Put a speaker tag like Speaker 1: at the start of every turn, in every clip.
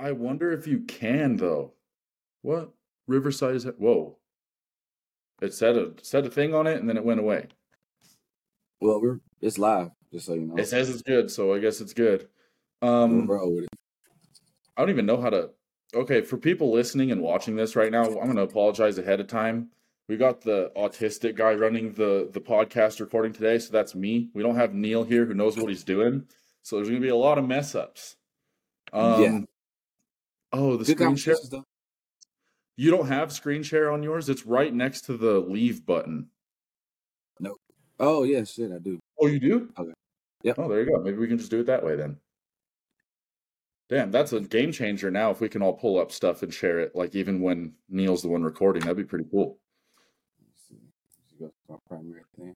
Speaker 1: I wonder if you can though. What Riverside is? Whoa! It said a said a thing on it and then it went away.
Speaker 2: Well, we're it's live, just so you know.
Speaker 1: It says it's good, so I guess it's good. Um,
Speaker 2: bro.
Speaker 1: I don't even know how to. Okay, for people listening and watching this right now, I'm going to apologize ahead of time. We got the autistic guy running the the podcast recording today, so that's me. We don't have Neil here who knows what he's doing, so there's going to be a lot of mess ups. Um,
Speaker 2: Yeah.
Speaker 1: Oh, the
Speaker 2: Good
Speaker 1: screen share.
Speaker 2: though.
Speaker 1: You don't have screen share on yours. It's right next to the leave button. No.
Speaker 2: Oh yeah, shit, I do.
Speaker 1: Oh, you do?
Speaker 2: Okay. Yep.
Speaker 1: Oh, there you go. Maybe we can just do it that way then. Damn, that's a game changer now. If we can all pull up stuff and share it, like even when Neil's the one recording, that'd be pretty cool.
Speaker 2: Let's see. Let's go my primary thing.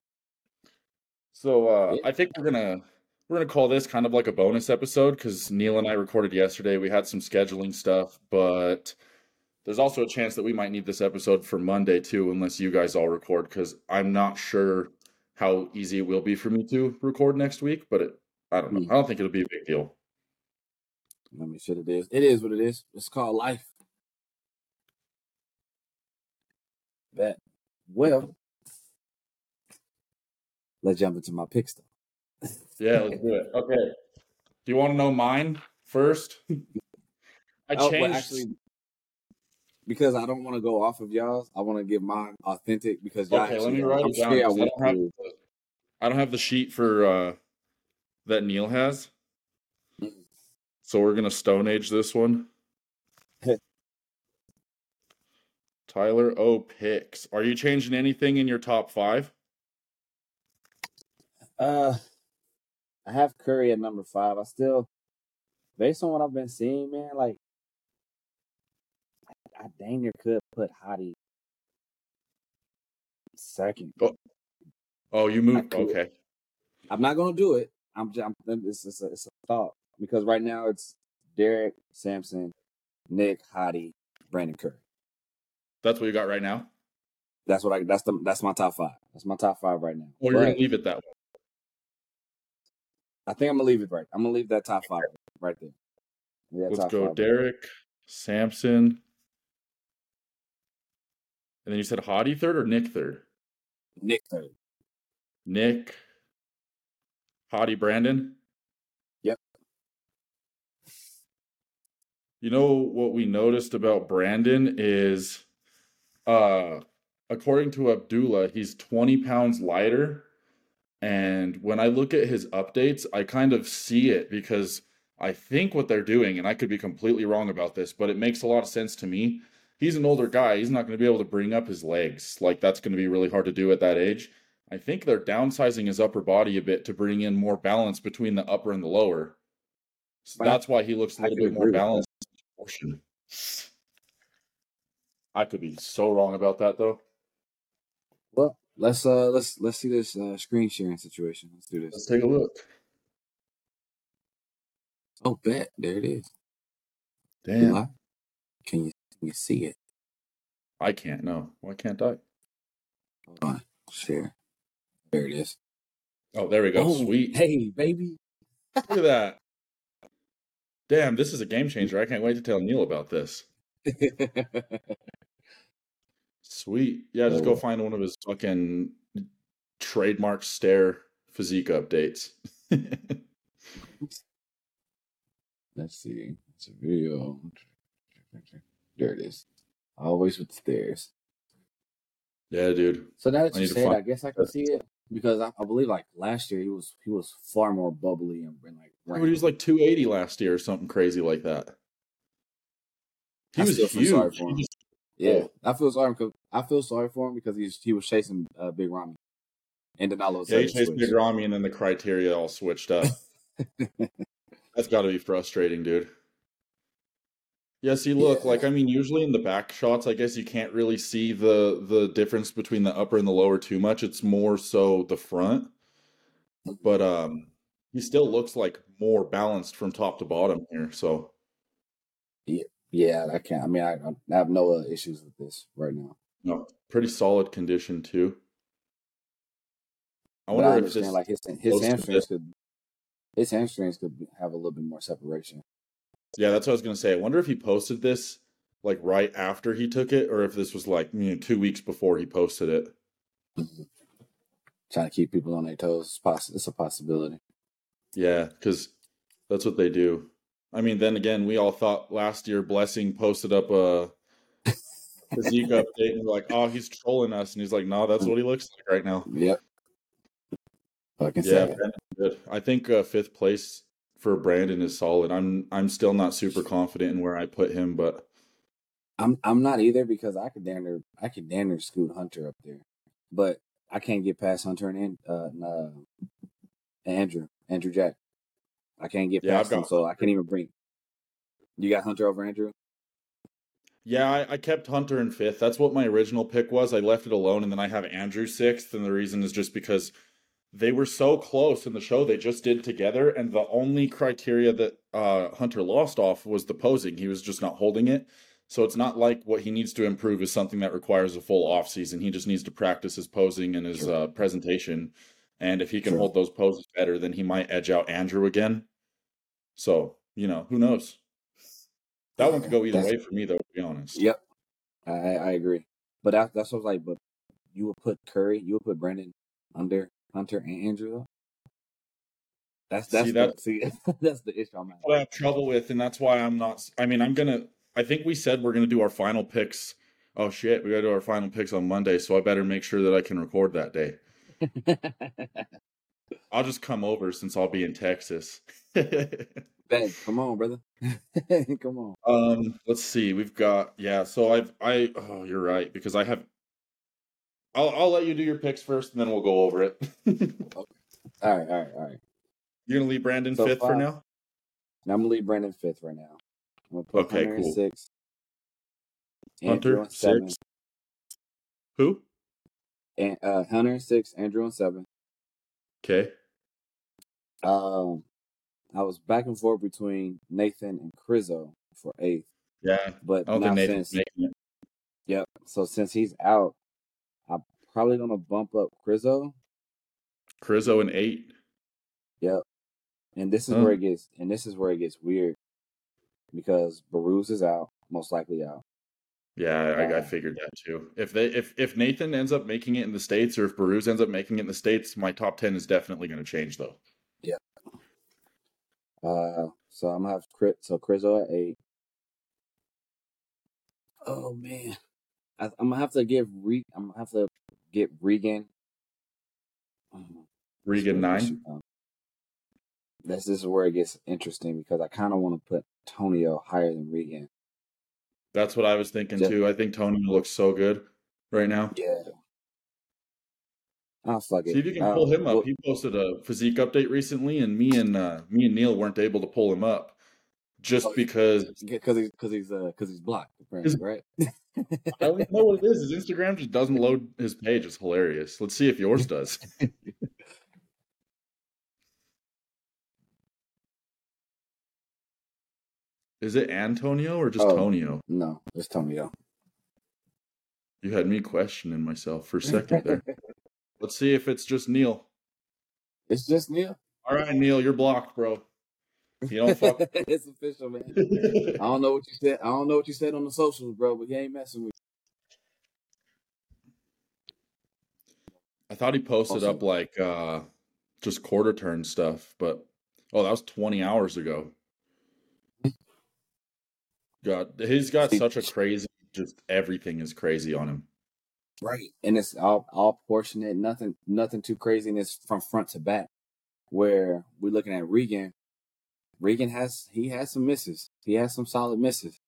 Speaker 1: So uh,
Speaker 2: Yeah.
Speaker 1: I think we're gonna we're gonna call this kind of like a bonus episode because Neil and I recorded yesterday. We had some scheduling stuff, but there's also a chance that we might need this episode for Monday too, unless you guys all record. Because I'm not sure how easy it will be for me to record next week, but it, I don't know.
Speaker 2: Hmm.
Speaker 1: I don't think it'll be a big deal.
Speaker 2: Let me shit it is. It is what it is. It's called life. That Well, let's jump into my picks though.
Speaker 1: Yeah, let's do it. Okay. Do you want to know mine first? I
Speaker 2: Oh,
Speaker 1: changed.
Speaker 2: well, actually, because I don't want to go off of y'all's, I want to give mine authentic because y'all
Speaker 1: okay, let me write
Speaker 2: I'm
Speaker 1: it down.
Speaker 2: I
Speaker 1: I don't have the, I don't have the sheet for uh, that Neil has.
Speaker 2: Mm.
Speaker 1: So we're gonna Stone Age this one. Tyler O picks. Are you changing anything in your top five?
Speaker 2: Uh, I have Curry at number five. I still, based on what I've been seeing, man, like I, I dang near could put Hadi second.
Speaker 1: Oh, oh you moved. Okay.
Speaker 2: I'm not gonna do it. I'm just, I'm, it's, it's, a, it's a thought because right now it's Derek Samson, Nick Hadi, Brandon Curry.
Speaker 1: That's what you got right now.
Speaker 2: That's what I. That's the. That's my top five. That's my top five right now.
Speaker 1: Or you're
Speaker 2: But
Speaker 1: gonna leave it that way.
Speaker 2: I think I'm gonna leave it right. I'm gonna leave that top five right there. Yeah,
Speaker 1: Let's go,
Speaker 2: five.
Speaker 1: Derek, Samson, and then you said Hadi third or Nick third?
Speaker 2: Nick third.
Speaker 1: Nick, Hadi, Brandon.
Speaker 2: Yep.
Speaker 1: You know what we noticed about Brandon is, uh, according to Abdullah, he's 20 pounds lighter. And when I look at his updates, I kind of see it because I think what they're doing, and I could be completely wrong about this, but it makes a lot of sense to me. He's an older guy. He's not going to be able to bring up his legs. Like, that's going to be really hard to do at that age. I think they're downsizing his upper body a bit to bring in more balance between the upper and the lower. So
Speaker 2: I-
Speaker 1: that's why he looks a little bit more
Speaker 2: agree with that.
Speaker 1: balanced. I could be so wrong about that though.
Speaker 2: Well, let's uh let's let's see this uh screen sharing situation. Let's do this.
Speaker 1: Let's take a look.
Speaker 2: Oh, bet there it is.
Speaker 1: Damn?
Speaker 2: Can you can you see it?
Speaker 1: I can't. No, why can't I?
Speaker 2: Hold on. Share. There it is.
Speaker 1: Oh, there we go.
Speaker 2: Oh,
Speaker 1: Sweet.
Speaker 2: Hey, baby.
Speaker 1: Look at that. Damn, this is a game changer. I can't wait to tell Neil about this. Sweet. Yeah, just go find one of his fucking trademark stare physique updates.
Speaker 2: Let's see. It's a video. There it is. Always with stairs.
Speaker 1: yeah, dude.
Speaker 2: So now that
Speaker 1: I
Speaker 2: you
Speaker 1: need to
Speaker 2: say it,
Speaker 1: find-
Speaker 2: I guess I can see it because I, I believe like last year he was he was far more bubbly and, and like
Speaker 1: Dude, he was like 280 last year or something crazy like that. He
Speaker 2: I
Speaker 1: was
Speaker 2: still feel sorry
Speaker 1: huge.
Speaker 2: for
Speaker 1: He
Speaker 2: him. Yeah. I feel sorry because I feel sorry for him because he's he was chasing uh, Big Ramy, and then all of a
Speaker 1: yeah, he chased. Big Ramy and then the criteria all switched up. That's got to be frustrating, dude. Yeah, see, look,
Speaker 2: Yeah.
Speaker 1: like I mean, usually in the back shots, I guess you can't really see the the difference between the upper and the lower too much. It's more so the front, but um, he still looks like more balanced from top to bottom here. So
Speaker 2: Yeah, I can't. I mean, I, I have no uh, issues with this right now.
Speaker 1: no, pretty solid condition too. I wonder
Speaker 2: I
Speaker 1: if this
Speaker 2: like his his hamstrings could his hamstrings could have a little bit more separation.
Speaker 1: Yeah, that's what I was gonna say. I wonder if he posted this like right after he took it, or if this was like you know, two weeks before he posted it.
Speaker 2: Trying to keep people on their toes. It's, poss- it's a possibility.
Speaker 1: Yeah, because that's what they do. I mean, then again, we all thought last year Blessing posted up a physique update and we're like, oh, he's trolling us. And he's like, no, that's what he looks like right now.
Speaker 2: Yep. Fucking
Speaker 1: Yeah, good. I think uh, fifth place for Brandon is solid. I'm I'm still not super confident in where I put him, but
Speaker 2: I'm I'm not either because I could damn near I could damn near scoot Hunter up there, but I can't get past Hunter and An- uh, and, uh Andrew Andrew Jacked. I can't get
Speaker 1: Yeah,
Speaker 2: past
Speaker 1: got
Speaker 2: so I can't even bring. You got Hunter over Andrew.
Speaker 1: yeah, I, I kept Hunter in fifth. That's what my original pick was. I left it alone, and then I have Andrew sixth, and the reason is just because they were so close in the show they just did together, and the only criteria that uh, Hunter lost off was the posing. He was just not holding it. So it's not like what he needs to improve is something that requires a full off season. He just needs to practice his posing and his uh, presentation. And if he can
Speaker 2: Sure.
Speaker 1: hold those poses better, then he might edge out Andrew again. So, you know, who knows? That one could go either
Speaker 2: That's-
Speaker 1: way for me, though, to be honest.
Speaker 2: Yep, I I agree. But that, that's what I was like. But you would put Curry, you would put Brandon under Hunter and Andrew. Though? That's that's
Speaker 1: See,
Speaker 2: the,
Speaker 1: that-
Speaker 2: see that's the issue I'm having.
Speaker 1: I have trouble with, and that's why I'm not. I mean, I'm gonna. I think we said we're gonna do our final picks. Oh shit, we gotta do our final picks on Monday, so I better make sure that I can record that day. I'll just come over since I'll be in Texas.
Speaker 2: Ben, come on, brother. come on.
Speaker 1: um, let's see. We've got yeah. So I've I. Oh, you're right because I have. I'll I'll let you do your picks first, and then we'll go over it. okay.
Speaker 2: All right, all right, all right.
Speaker 1: You're gonna leave Brandon
Speaker 2: So
Speaker 1: fifth for now.
Speaker 2: Now I'm gonna leave Brandon fifth right now. I'm gonna put
Speaker 1: Okay,
Speaker 2: Hunter
Speaker 1: cool.
Speaker 2: six.
Speaker 1: Hunter, six. Who?
Speaker 2: And uh Hunter in six, Andrew and seven.
Speaker 1: Okay.
Speaker 2: Um I was back and forth between Nathan and Krizo for eighth.
Speaker 1: Yeah.
Speaker 2: But now since yep. So since he's out, I'm probably gonna bump up Krizo.
Speaker 1: Krizo in eight.
Speaker 2: Yep. And this is
Speaker 1: Huh.
Speaker 2: where it gets and this is where it gets weird because Baruz is out, most likely out.
Speaker 1: Yeah, I, I
Speaker 2: Uh,
Speaker 1: figured that too. If they if if Nathan ends up making it in the states, or if Baruz ends up making it in the states, my top ten is definitely going to change though. Yeah.
Speaker 2: Uh, so I'm gonna have Crit. So Krizo at eight. Oh man, I, I'm gonna have to give Re. I'm gonna have to get Regan. Um,
Speaker 1: Regan nine.
Speaker 2: um, This this is where it gets interesting because I kind of want to put Tonio higher than Regan.
Speaker 1: That's what I was thinking too. I think Tony looks so good right now.
Speaker 2: Yeah. Oh fuck it.
Speaker 1: See if you can
Speaker 2: Uh,
Speaker 1: pull him
Speaker 2: well,
Speaker 1: up. He posted a physique update recently, and me and uh, me and Neil weren't able to pull him up just
Speaker 2: Oh,
Speaker 1: because
Speaker 2: because he's because he's uh because he's blocked apparently, right?
Speaker 1: I don't know what it is. His Instagram just doesn't load his page. It's hilarious. Let's see if yours does. Is it Antonio or just
Speaker 2: Oh.
Speaker 1: Tonio?
Speaker 2: no, it's Tonio.
Speaker 1: You had me questioning myself for a second there. Let's see if it's just Neil.
Speaker 2: it's just Neil.
Speaker 1: All right, Neil, you're blocked, bro. You don't fuck.
Speaker 2: it's official, man. I don't know what you said. I don't know what you said on the socials, bro, but he ain't messing with
Speaker 1: I thought he posted
Speaker 2: Also-
Speaker 1: up like uh just quarter turn stuff, but oh, that was 20 hours ago. God, he's got
Speaker 2: See-
Speaker 1: such a crazy just everything is crazy on him.
Speaker 2: Right. And it's all all proportionate, nothing nothing too crazy, and it's from front to back. Where we're looking at Regan. Regan has he has some misses. He has some solid misses.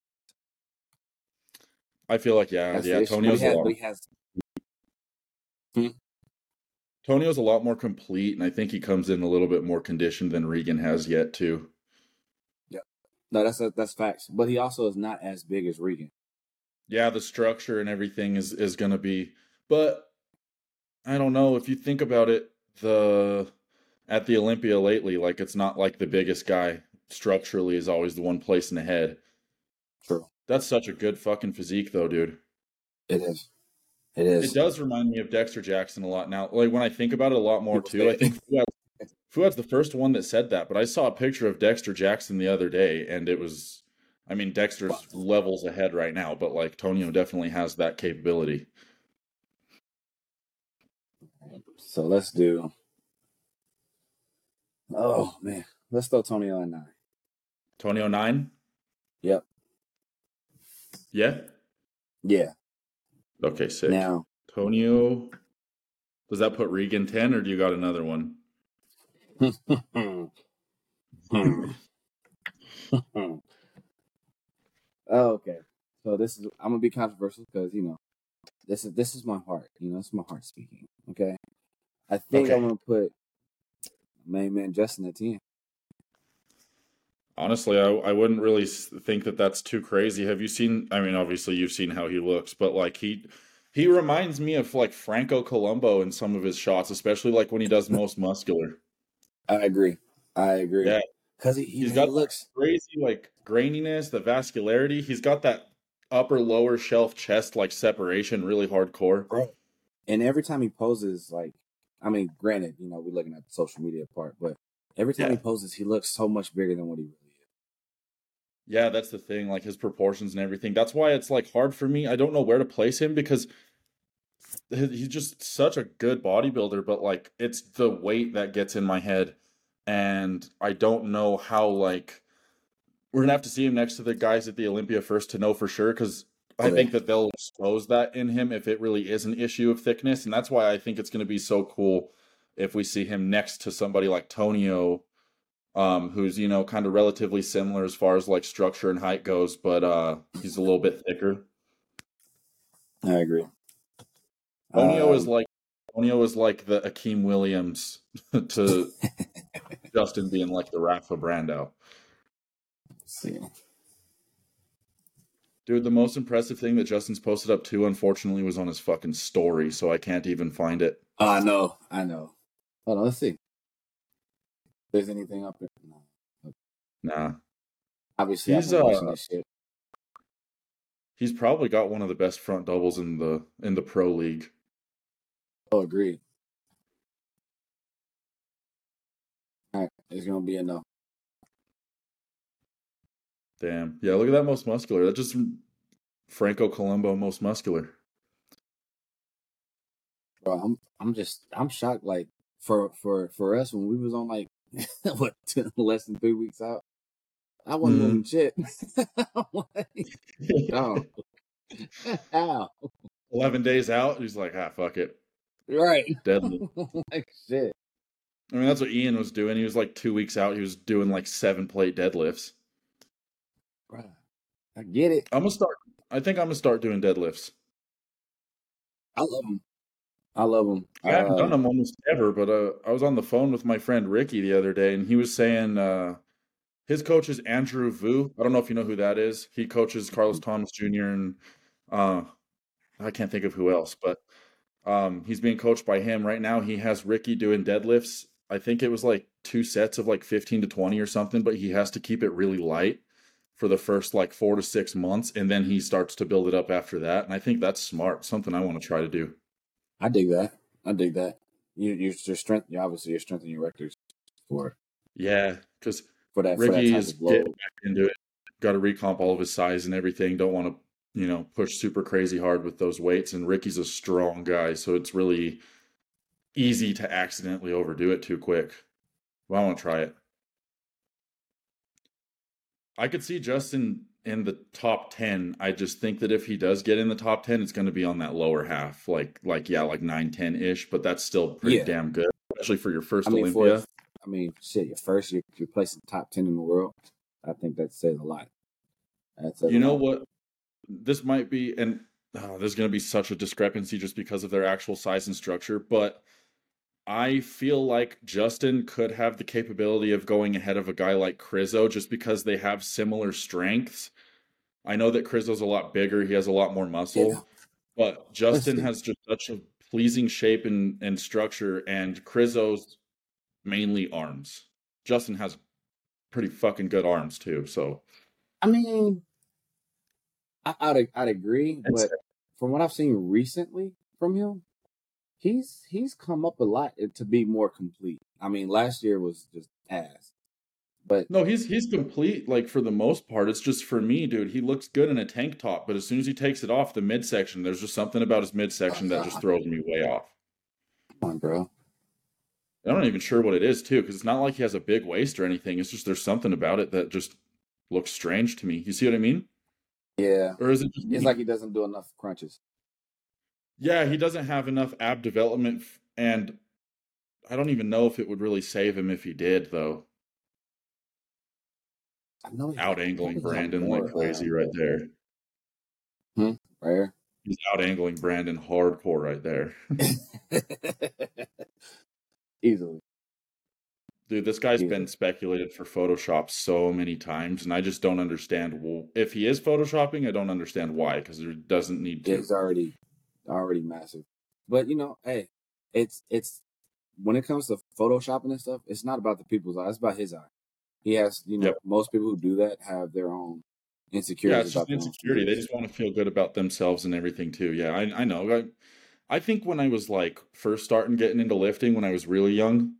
Speaker 1: I feel like yeah,
Speaker 2: That's
Speaker 1: yeah,
Speaker 2: the issue. But
Speaker 1: Tonio's
Speaker 2: he
Speaker 1: a lot,
Speaker 2: has hmm?
Speaker 1: Tonio's a lot more complete, and I think he comes in a little bit more conditioned than Regan has yet too.
Speaker 2: No, that's that's facts. But he also is not as big as Regan.
Speaker 1: Yeah, the structure and everything is is going to be, but I don't know if you think about it. The at the Olympia lately, like it's not like the biggest guy structurally is always the one placing ahead.
Speaker 2: True.
Speaker 1: That's such a good fucking physique, though, dude.
Speaker 2: It is. It is.
Speaker 1: It does remind me of Dexter Jackson a lot now. Like when I think about it a lot more too. I think Fuad's the first one that said that, but I saw a picture of Dexter Jackson the other day, and it was, I mean, Dexter's
Speaker 2: Wow.
Speaker 1: levels ahead right now, but like Tonio definitely has that capability.
Speaker 2: So let's do. Oh man, let's throw Tony on nine.
Speaker 1: Tonio nine,
Speaker 2: Yep.
Speaker 1: yeah,
Speaker 2: Yeah.
Speaker 1: okay, sick.
Speaker 2: Now,
Speaker 1: Tonio, does that put Regan ten, or do you got another one? Hmm.
Speaker 2: oh, okay. So this is I'm gonna be controversial because you know this is this is my heart. You know, it's my heart speaking. Okay. I think
Speaker 1: Okay.
Speaker 2: I'm gonna put main man Justin at ten.
Speaker 1: Honestly, I, I wouldn't really think that that's too crazy. Have you seen? I mean, obviously you've seen how he looks, but like he he reminds me of like Franco Columbu in some of his shots, especially like when he does most muscular.
Speaker 2: I agree. I agree.
Speaker 1: Yeah.
Speaker 2: Because he, he,
Speaker 1: He's
Speaker 2: he
Speaker 1: got
Speaker 2: looks
Speaker 1: Crazy like graininess, the vascularity. He's got that upper lower shelf chest like separation, really hardcore.
Speaker 2: bro. And every time he poses, like, I mean, granted, you know, we're looking at the social media part, but every time
Speaker 1: Yeah.
Speaker 2: he poses, he looks so much bigger than what he really is.
Speaker 1: Yeah, that's the thing, like his proportions and everything. That's why it's like hard for me. I don't know where to place him because he's just such a good bodybuilder, but like it's the weight that gets in my head. And I don't know how like we're gonna have to see him next to the guys at the Olympia first to know for sure because I think that they'll expose that in him if it really is an issue of thickness. And that's why I think it's gonna be so cool if we see him next to somebody like Tonio um, who's you know kind of relatively similar as far as like structure and height goes, but uh, he's a little bit thicker.
Speaker 2: I agree.
Speaker 1: Tonio is
Speaker 2: Um,
Speaker 1: like Tonio is like the Akim Williams to Justin being like the Rafa
Speaker 2: Brandao. see.
Speaker 1: Dude, the most impressive thing that Justin's posted up to, unfortunately, was on his fucking story, so I can't even find it.
Speaker 2: Oh, I know. I know. Hold on. Let's see. If there's anything up there? No.
Speaker 1: Nah,
Speaker 2: Obviously,
Speaker 1: He's,
Speaker 2: I've been watching
Speaker 1: uh,
Speaker 2: this shit.
Speaker 1: he's probably got one of the best front doubles in the in the pro league.
Speaker 2: Oh, agreed. All right. It's going to be a no.
Speaker 1: Damn, yeah, look at that most muscular. That's just Franco Columbu most muscular.
Speaker 2: Bro, I'm I'm just I'm shocked. Like for for for us when we was on like what less than three weeks out, I wasn't moving shit. Like, oh, how?
Speaker 1: Eleven days out, he's like, ah, fuck it,
Speaker 2: Right.
Speaker 1: deadly.
Speaker 2: like shit.
Speaker 1: I mean, that's what Ian was doing. He was like two weeks out. He was doing like seven plate deadlifts.
Speaker 2: Bro, I get it.
Speaker 1: I'm gonna start. I think I'm gonna start doing deadlifts.
Speaker 2: I love them. I love them.
Speaker 1: I haven't
Speaker 2: Uh,
Speaker 1: done them almost ever, but uh, I was on the phone with my friend Ricky the other day, and he was saying uh, his coach is Andrew Vu. I don't know if you know who that is. He coaches Carlos Thomas Jr. and uh, I can't think of who else, but um, he's being coached by him right now. He has Ricky doing deadlifts. I think it was like two sets of like 15 to 20 or something, but he has to keep it really light for the first like four to six months, and then he starts to build it up after that. And I think that's smart. Something I want to try to do.
Speaker 2: I dig that. I dig that. You you your strength. You obviously you're strengthening your erectors for it.
Speaker 1: Yeah, because
Speaker 2: for that
Speaker 1: Ricky is getting back into it. Got to recomp all of his size and everything. Don't want to, you know, push super crazy hard with those weights. And Ricky's a strong guy, so it's really easy to accidentally overdo it too quick. Well, I want to try it. I could see Justin in the top 10. I just think that if he does get in the top 10, it's going to be on that lower half. Like, like yeah, like 9, 10 ish, but that's still pretty
Speaker 2: Yeah.
Speaker 1: damn good, especially for your first
Speaker 2: I mean, for
Speaker 1: Olympia.
Speaker 2: I mean, shit. Your first, you're, you're placing top ten in the world. I think that says a lot. That says
Speaker 1: You know what? This might be, and oh, there's going to be such a discrepancy just because of their actual size and structure, but I feel like Justin could have the capability of going ahead of a guy like Krizo just because they have similar strengths. I know that Krizo's a lot bigger, he has a lot more muscle,
Speaker 2: Yeah.
Speaker 1: but Justin
Speaker 2: Listen.
Speaker 1: has just such a pleasing shape and, and structure, and Krizo's mainly arms. Justin has pretty fucking good arms too, so
Speaker 2: I mean, I, I'd I'd agree,
Speaker 1: That's-
Speaker 2: but from what I've seen recently from him, he's he's come up a lot eh, to be more complete. I mean, last year was just ass. But
Speaker 1: No, he's he's complete like for the most part. It's just for me, dude. He looks good in a tank top, but as soon as he takes it off the midsection, there's just something about his midsection that just throws me way off.
Speaker 2: come on, bro.
Speaker 1: I'm not even sure what it is too, because it's not like he has a big waist or anything. It's just there's something about it that just looks strange to me. You see what I mean?
Speaker 2: Yeah.
Speaker 1: Or is it just
Speaker 2: It's like he doesn't do enough crunches.
Speaker 1: Yeah, he doesn't have enough ab development, f- and I don't even know if it would really save him if he did, though.
Speaker 2: I know he-
Speaker 1: Out angling
Speaker 2: think he's got
Speaker 1: Brandon like crazy
Speaker 2: uh,
Speaker 1: right there. Hmm?
Speaker 2: right here.
Speaker 1: He's out angling Brandon hardcore right there.
Speaker 2: Easily.
Speaker 1: Dude, this guy's
Speaker 2: Easily.
Speaker 1: been speculated for Photoshop so many times, and I just don't understand. Well, if he is Photoshopping, I don't understand why, because there doesn't need to.
Speaker 2: It's already already massive. But you know, hey, it's it's when it comes to photoshopping and stuff, it's not about the people's eye, it's about his eye. He has, you know,
Speaker 1: Yep.
Speaker 2: most people who do that have their own
Speaker 1: Yeah,
Speaker 2: insecurities
Speaker 1: it's just insecurity. They just want to feel good about themselves and everything too. Yeah, I I know. I I think when I was like first starting getting into lifting when I was really young,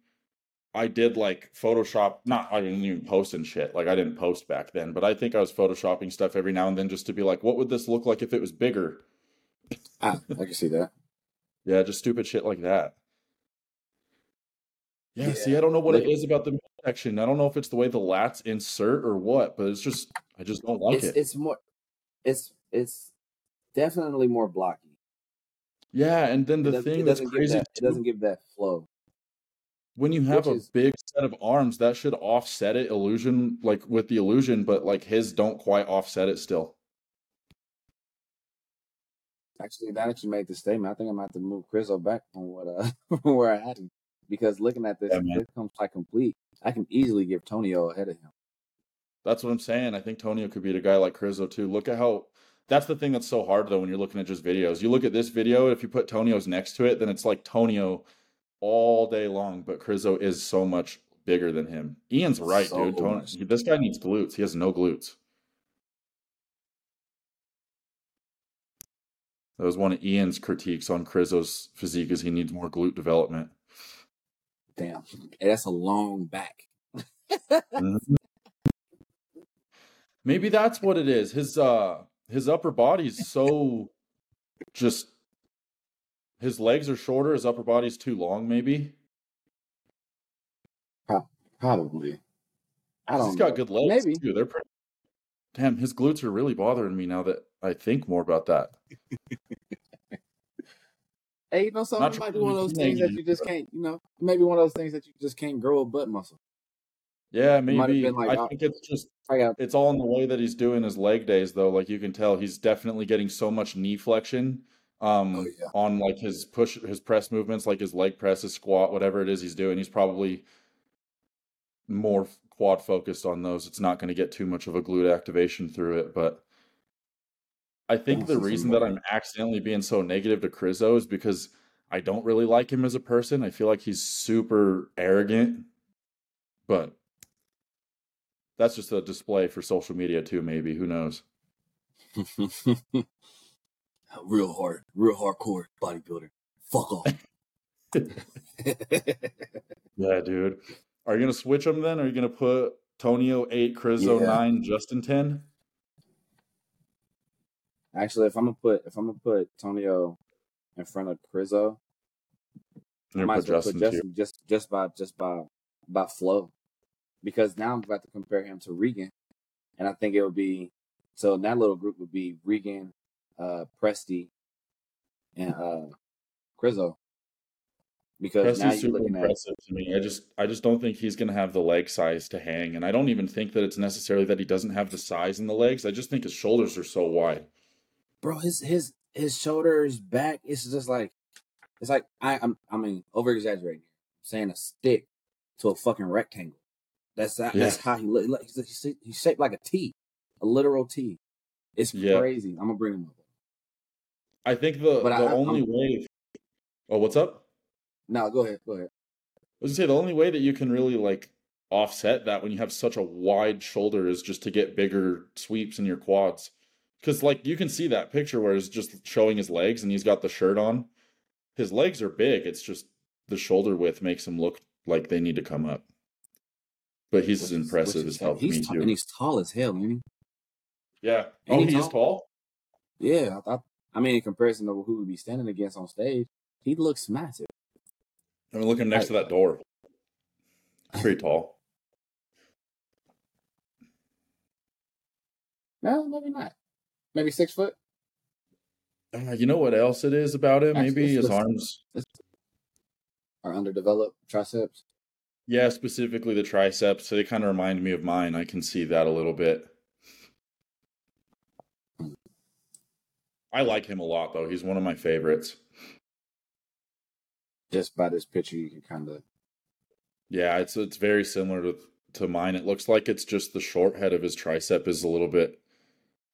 Speaker 1: I did like Photoshop. Not I didn't even post and shit. Like I didn't post back then, but I think I was photoshopping stuff every now and then just to be like, what would this look like if it was bigger?
Speaker 2: Ah, I can see that.
Speaker 1: Yeah, just stupid shit like that. Yeah, see, I don't know what it
Speaker 2: Look-
Speaker 1: is about the section. I don't know if it's the way the lats insert or what, but it's just I just don't like
Speaker 2: It's
Speaker 1: it.
Speaker 2: it's more it's it's definitely more blocky.
Speaker 1: Yeah, and then the thing that's crazy
Speaker 2: that it doesn't give that flow.
Speaker 1: When you have
Speaker 2: Which
Speaker 1: a
Speaker 2: is
Speaker 1: big set of arms, that should offset it illusion like with the illusion, but like his don't quite offset it still.
Speaker 2: actually that actually made the statement. I think I'm gonna have to move Krizo back from what uh from where I had him. Because looking at this,
Speaker 1: Yeah, man.
Speaker 2: this comes like complete. I can easily give Tonio ahead of him.
Speaker 1: That's what I'm saying. I think Tonio could beat a guy like Krizo too. Look at how that's the thing that's so hard though when you're looking at just videos. You look at this video, if you put Tonio's next to it, then it's like Tonio all day long, but Krizo is so much bigger than him. Ian's right,
Speaker 2: So
Speaker 1: dude. Ton-
Speaker 2: much.
Speaker 1: this guy needs glutes. He has no glutes. That was one of Ian's critiques on Krizo's physique is he needs more glute development.
Speaker 2: Damn. Hey, that's a long back.
Speaker 1: Mhm. Maybe that's what it is. His uh his upper body's so just his legs are shorter, his upper body's too long, maybe.
Speaker 2: Probably. I don't He's
Speaker 1: got
Speaker 2: know.
Speaker 1: good legs
Speaker 2: Maybe.
Speaker 1: too. They're pretty damn, his glutes are really bothering me now that I think more about that.
Speaker 2: Hey, you know something?
Speaker 1: Not
Speaker 2: It might be one of those things that you just can't, you know, maybe one of those things that you just can't grow a butt muscle.
Speaker 1: yeah,
Speaker 2: It might have
Speaker 1: maybe.
Speaker 2: like,
Speaker 1: I
Speaker 2: uh,
Speaker 1: think it's just it's all in the way that he's doing his leg days though. Like you can tell he's definitely getting so much knee flexion
Speaker 2: oh
Speaker 1: um
Speaker 2: yeah.
Speaker 1: on like his push his press movements, like his leg press, his squat, whatever it is he's doing. He's probably more quad focused on those. It's not going to get too much of a glute activation through it, but I think the
Speaker 2: to see some
Speaker 1: reason that. I'm accidentally being so negative to Krizo is because I don't really like him as a person. I feel like he's super arrogant, but that's just a display for social media too, maybe. Who knows?
Speaker 2: real hard, real hardcore bodybuilder. Fuck off.
Speaker 1: Yeah, dude. Are you gonna switch them then? Are you gonna put Tonio eight, Krizo
Speaker 2: yeah.
Speaker 1: nine, Justin ten?
Speaker 2: Actually, if I'm gonna put if I'm gonna put Tonio in front of Krizo, I
Speaker 1: And you
Speaker 2: might
Speaker 1: put
Speaker 2: as well put
Speaker 1: Justin too.
Speaker 2: Justin just just by just by by flow, because now I'm about to compare him to Regan, and I think it would be so in that little group would be Regan, uh, Presty, and uh, Krizo, because now
Speaker 1: Presti's
Speaker 2: you're
Speaker 1: super
Speaker 2: looking at
Speaker 1: impressive to me. I just I just don't think he's gonna have the leg size to hang. And I don't even think that it's necessarily that he doesn't have the size in the legs. I just think his shoulders are so wide.
Speaker 2: bro his his his shoulders back. It's just like it's like I I'm I mean over exaggerating, saying a stick to a fucking rectangle. That's that,
Speaker 1: Yeah.
Speaker 2: that's how he look. He's shaped like a T, a literal T. It's
Speaker 1: Yeah.
Speaker 2: crazy. I'm gonna bring him up.
Speaker 1: I think the
Speaker 2: But
Speaker 1: the
Speaker 2: I,
Speaker 1: only
Speaker 2: I'm
Speaker 1: way Oh, what's up?
Speaker 2: no. Go ahead. Go ahead.
Speaker 1: I was gonna say the only way that you can really like offset that when you have such a wide shoulder is just to get bigger sweeps in your quads. Because like you can see that picture where it's just showing his legs and he's got the shirt on. his legs are big. It's just the shoulder width makes him look like they need to come up. But he's as
Speaker 2: Which
Speaker 1: impressive as hell
Speaker 2: he's
Speaker 1: too.
Speaker 2: and he's tall as hell, ain't
Speaker 1: yeah.
Speaker 2: and
Speaker 1: Oh,
Speaker 2: he
Speaker 1: he is
Speaker 2: tall.
Speaker 1: tall.
Speaker 2: Yeah, I, thought, I mean, in comparison to who would be standing against on stage, he looks massive.
Speaker 1: I'm looking next to that door. Pretty tall.
Speaker 2: No, maybe not. Maybe six foot.
Speaker 1: Uh, you know what else it is about him?
Speaker 2: Actually,
Speaker 1: Maybe his arms.
Speaker 2: are underdeveloped triceps.
Speaker 1: Yeah, specifically the triceps. So they kind of remind me of mine. I can see that a little bit. I like him a lot, though. He's one of my favorites.
Speaker 2: Just by this picture, you can kind of.
Speaker 1: Yeah, it's it's very similar to to mine. It looks like it's just the short head of his tricep is a little bit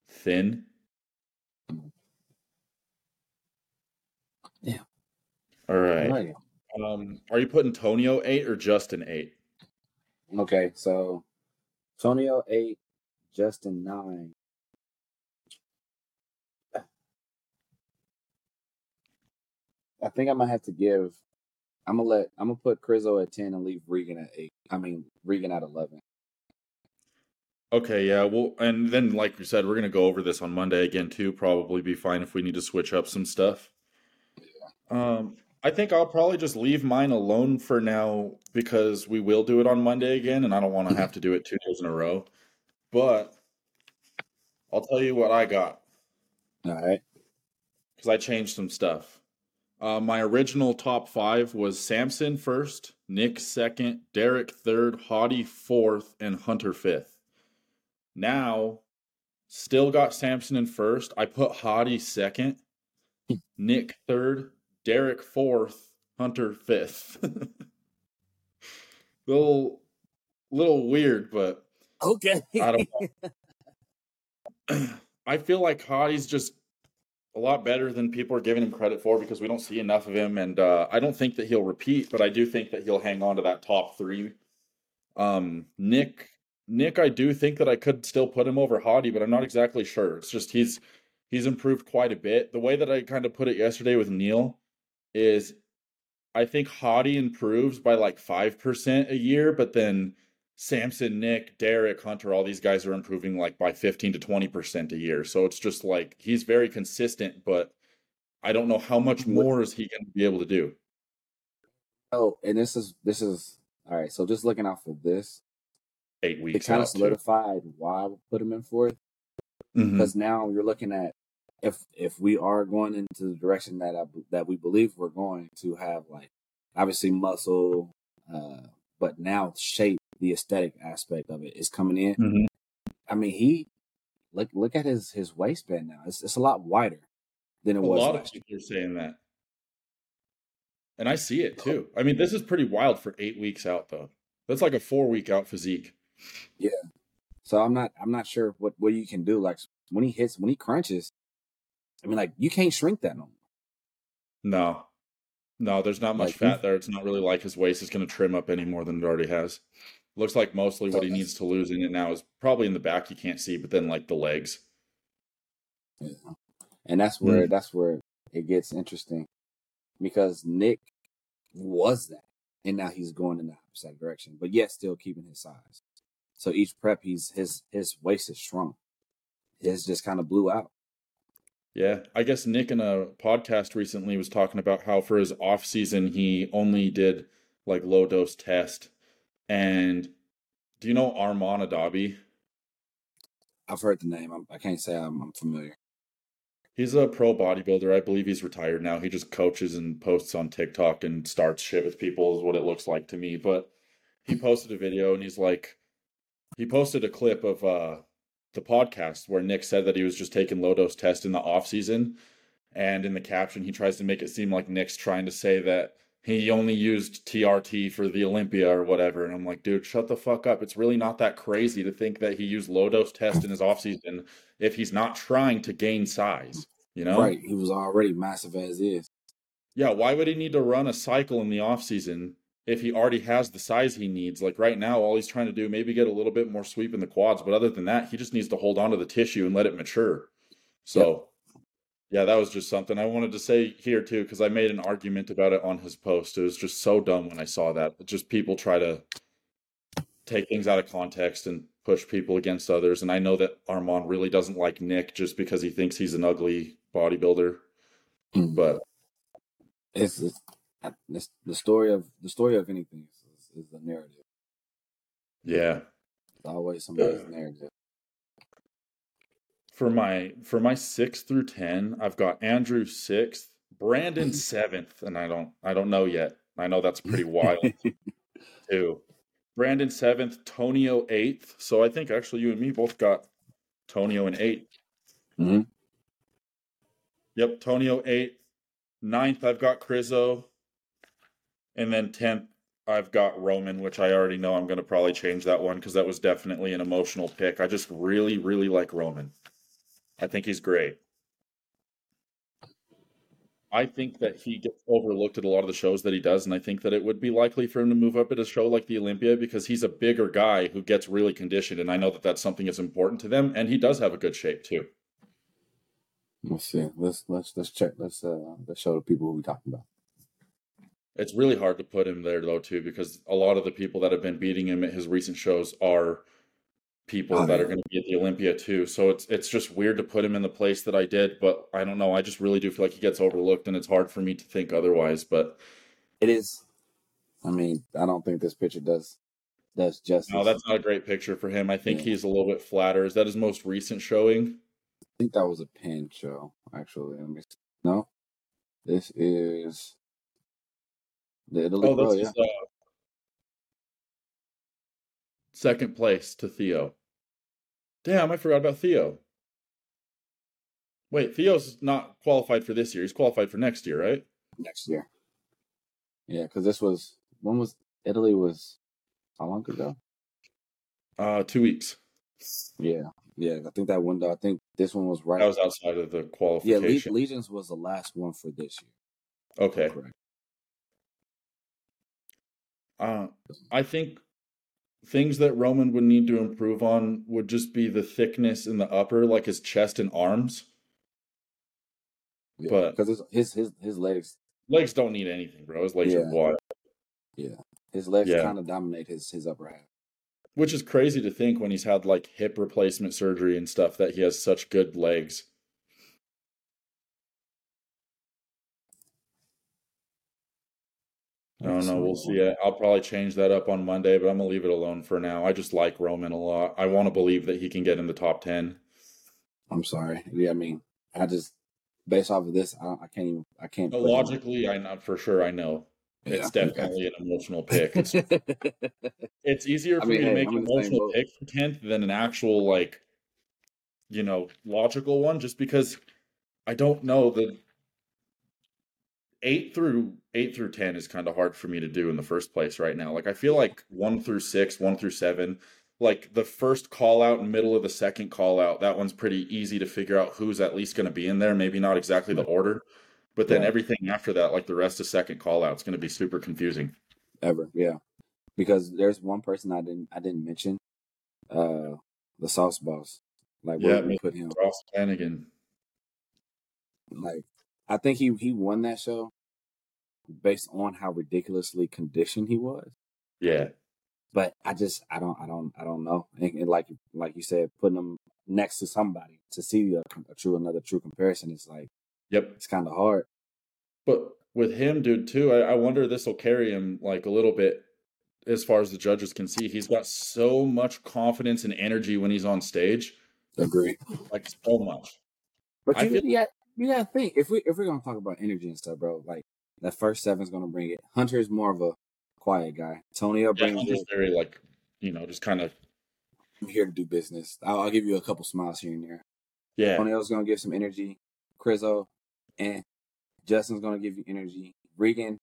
Speaker 1: thin.
Speaker 2: Yeah.
Speaker 1: All right.
Speaker 2: Right.
Speaker 1: Um, are you putting Tonio eight or Justin eight?
Speaker 2: Okay, so Tonio eight, Justin nine. I think I might have to give. I'm gonna let. I'm gonna put Krizo at ten and leave Regan at eight. I mean Regan at eleven.
Speaker 1: Okay, yeah. Well, and then like you said, we're gonna go over this on Monday again too. Probably be fine if we need to switch up some stuff. Um, I think I'll probably just leave mine alone for now because we will do it on Monday again, and I don't want to have to do it two days in a row. But I'll tell you what I got
Speaker 2: All right.
Speaker 1: because I changed some stuff. Uh, my original top five was Samson first, Nick second, Derek third, Hadi fourth, and Hunter fifth. Now, still got Samson in first. I put Hadi second, Nick third, Derek fourth, Hunter fifth. little, little weird, but
Speaker 2: Okay.
Speaker 1: I don't know. I feel like Hadi's just a lot better than people are giving him credit for because we don't see enough of him, and uh, I don't think that he'll repeat, but I do think that he'll hang on to that top three. Um, Nick, Nick, I do think that I could still put him over Hadi, but I'm not exactly sure. It's just he's he's improved quite a bit. The way that I kind of put it yesterday with Neil is, I think Hadi improves by like five percent a year, but then Samson, Nick, Derek, Hunter, all these guys are improving like by 15 to 20% a year. So it's just like he's very consistent, but I don't know how much more is he going to be able to do.
Speaker 2: Oh, and this is this is all right. So just looking out for this,
Speaker 1: Eight weeks.
Speaker 2: it kind of
Speaker 1: out. too.
Speaker 2: solidified why I put him in fourth.
Speaker 1: Mhm.
Speaker 2: because now you're looking at if if we are going into the direction that I, that we believe we're going to have like obviously muscle uh but now shape the aesthetic aspect of it is coming in
Speaker 1: Mhm.
Speaker 2: i mean he look look at his his waistband now it's, it's a lot wider than it
Speaker 1: A
Speaker 2: was
Speaker 1: lot of
Speaker 2: last year
Speaker 1: people are saying that. And I see it too. I mean, this is pretty wild for eight weeks out, though. That's like a four week out physique. Yeah.
Speaker 2: So i'm not i'm not sure what what you can do like when he hits when he crunches i mean like you can't shrink that no more
Speaker 1: No, no, there's not much
Speaker 2: Like,
Speaker 1: fat there. It's not really like his waist is going to trim up any more than it already has. Looks like mostly what he needs to lose in it now is probably in the back. You can't see, but then like the legs.
Speaker 2: and that's where hmm. that's where it gets interesting because Nick was that, and now he's going in the opposite direction, but yet still keeping his size. So each prep, he's his his waist is shrunk. His just kind of blew out.
Speaker 1: Yeah, I guess Nick in a podcast recently was talking about how for his off season he only did like low dose test. And do you know Armand Adabi?
Speaker 2: I've heard the name. I'm, I can't say I'm, I'm familiar.
Speaker 1: He's a pro bodybuilder. I believe he's retired now. He just coaches and posts on TikTok and starts shit with people, is what it looks like to me. But he posted a video and he's like, he posted a clip of uh, the podcast where Nick said that he was just taking low dose test in the off season. And in the caption, he tries to make it seem like Nick's trying to say that he only used TRT for the Olympia or whatever. And I'm like, dude, shut the fuck up. It's really not that crazy to think that he used low dose test in his off season if he's not trying to gain size, you know?
Speaker 2: Right. He was already massive as is.
Speaker 1: Yeah, why would he need to run a cycle in the off season if he already has the size he needs? Like right now, all he's trying to do maybe get a little bit more sweep in the quads, but other than that, he just needs to hold on to the tissue and let it mature. So, Yeah, that was just something I wanted to say here too, because I made an argument about it on his post. It was just so dumb when I saw that. Just people try to take things out of context and push people against others. And I know that Armand really doesn't like Nick just because he thinks he's an ugly bodybuilder.
Speaker 2: Mhm.
Speaker 1: But
Speaker 2: It's, it's, it's the story of the story of anything is, is the narrative.
Speaker 1: yeah,
Speaker 2: It's always somebody's narrative.
Speaker 1: For my for my six through ten, I've got Andrew sixth, Brandon seventh, and I don't I don't know yet. I know that's pretty wild too. Brandon seventh, Tonio eighth. So I think actually you and me both got Tonio in eighth.
Speaker 2: hmm
Speaker 1: Yep, Tonio eighth. Ninth, I've got Krizo. And then tenth, I've got Roman, which I already know I'm going to probably change that one because that was definitely an emotional pick. I just really, really like Roman. I think he's great. I think that he gets overlooked at a lot of the shows that he does, and I think that it would be likely for him to move up at a show like the Olympia because he's a bigger guy who gets really conditioned, and I know that that's something that's important to them, and he does have a good shape too.
Speaker 2: Let's see. Let's let's let's check. Let's uh let's show the people who we're talking about.
Speaker 1: It's really hard to put him there though too because a lot of the people that have been beating him at his recent shows are people
Speaker 2: Oh,
Speaker 1: that are going to be at the Olympia too. So it's it's just weird to put him in the place that I did, but I don't know. I just really do feel like he gets overlooked, and it's hard for me to think otherwise. But
Speaker 2: It is. I mean, I don't think this picture does does justice.
Speaker 1: no, that's not a great picture for him. I think
Speaker 2: Yeah.
Speaker 1: he's a little bit flatter. Is that his most recent showing?
Speaker 2: I think that was a pin show. Actually, let me. See. No, this is the Italy
Speaker 1: Oh,
Speaker 2: Pro.
Speaker 1: that's
Speaker 2: Yeah,
Speaker 1: his uh, second place to Theo. Damn, I forgot about Theo. Wait, Theo's not qualified for this year. He's qualified for next year, right?
Speaker 2: next year. Yeah, because this was when was Italy was how long ago?
Speaker 1: Uh, two weeks.
Speaker 2: Yeah, yeah. I think that window. I think this one was right.
Speaker 1: That was outside of the qualification.
Speaker 2: yeah, Le- Legions was the last one for this year.
Speaker 1: okay.
Speaker 2: Correct.
Speaker 1: Uh, I think things that Roman would need to improve on would just be the thickness in the upper, like his chest and arms.
Speaker 2: Yeah,
Speaker 1: But-
Speaker 2: because his, his his legs
Speaker 1: Legs don't need anything, bro. His legs
Speaker 2: Yeah.
Speaker 1: are wide.
Speaker 2: his legs
Speaker 1: Yeah.
Speaker 2: kind of dominate his his upper half.
Speaker 1: Which is crazy to think when he's had like hip replacement surgery and stuff that he has such good legs. I don't know. We'll see. I'll probably change that up on Monday, but I'm gonna leave it alone for now. I just like Roman a lot. I want to believe that he can get in the top ten.
Speaker 2: I'm sorry. Yeah, I mean, I just based off of this, I, I can't even. I can't.
Speaker 1: But logically, I know for sure. I know it's
Speaker 2: Yeah.
Speaker 1: definitely an emotional pick. It's it's easier
Speaker 2: I
Speaker 1: for
Speaker 2: mean,
Speaker 1: me to make
Speaker 2: I'm
Speaker 1: an
Speaker 2: in the same
Speaker 1: emotional pick for tenth than an actual like, you know, logical one. Just because I don't know the eight through eight through ten is kind of hard for me to do in the first place right now. Like I feel like one through six, one through seven, like the first call out and middle of the second call out, that one's pretty easy to figure out who's at least going to be in there. Maybe not exactly the order, but then
Speaker 2: Yeah.
Speaker 1: everything after that, like the rest of second call out, is going to be super confusing.
Speaker 2: ever. Yeah, because there's one person I didn't I didn't mention, uh, the sauce boss. Like where
Speaker 1: Yeah,
Speaker 2: we put him?
Speaker 1: Ross Flanagan.
Speaker 2: Like I think he he won that show based on how ridiculously conditioned he was.
Speaker 1: Yeah.
Speaker 2: But I just I don't I don't I don't know. And, and like like you said, putting him next to somebody to see a, a true another true comparison is like
Speaker 1: Yep.
Speaker 2: it's kind of hard.
Speaker 1: But with him, dude, too, I, I wonder this will carry him like a little bit as far as the judges can see. He's got so much confidence and energy when he's on stage.
Speaker 2: Agree.
Speaker 1: Like so much.
Speaker 2: But
Speaker 1: I
Speaker 2: you,
Speaker 1: feel-
Speaker 2: you got you gotta think if we if we're gonna talk about energy and stuff, bro. Like that first seven's gonna bring it. Hunter is more of a quiet guy. Tonio
Speaker 1: Yeah,
Speaker 2: brings
Speaker 1: Hunter's
Speaker 2: it.
Speaker 1: very like, you know, just kind of
Speaker 2: I'm here to do business. I'll, I'll give you a couple smiles here and there.
Speaker 1: yeah.
Speaker 2: Tonio's gonna give some energy. Krizo and Justin's gonna give you energy. Regan,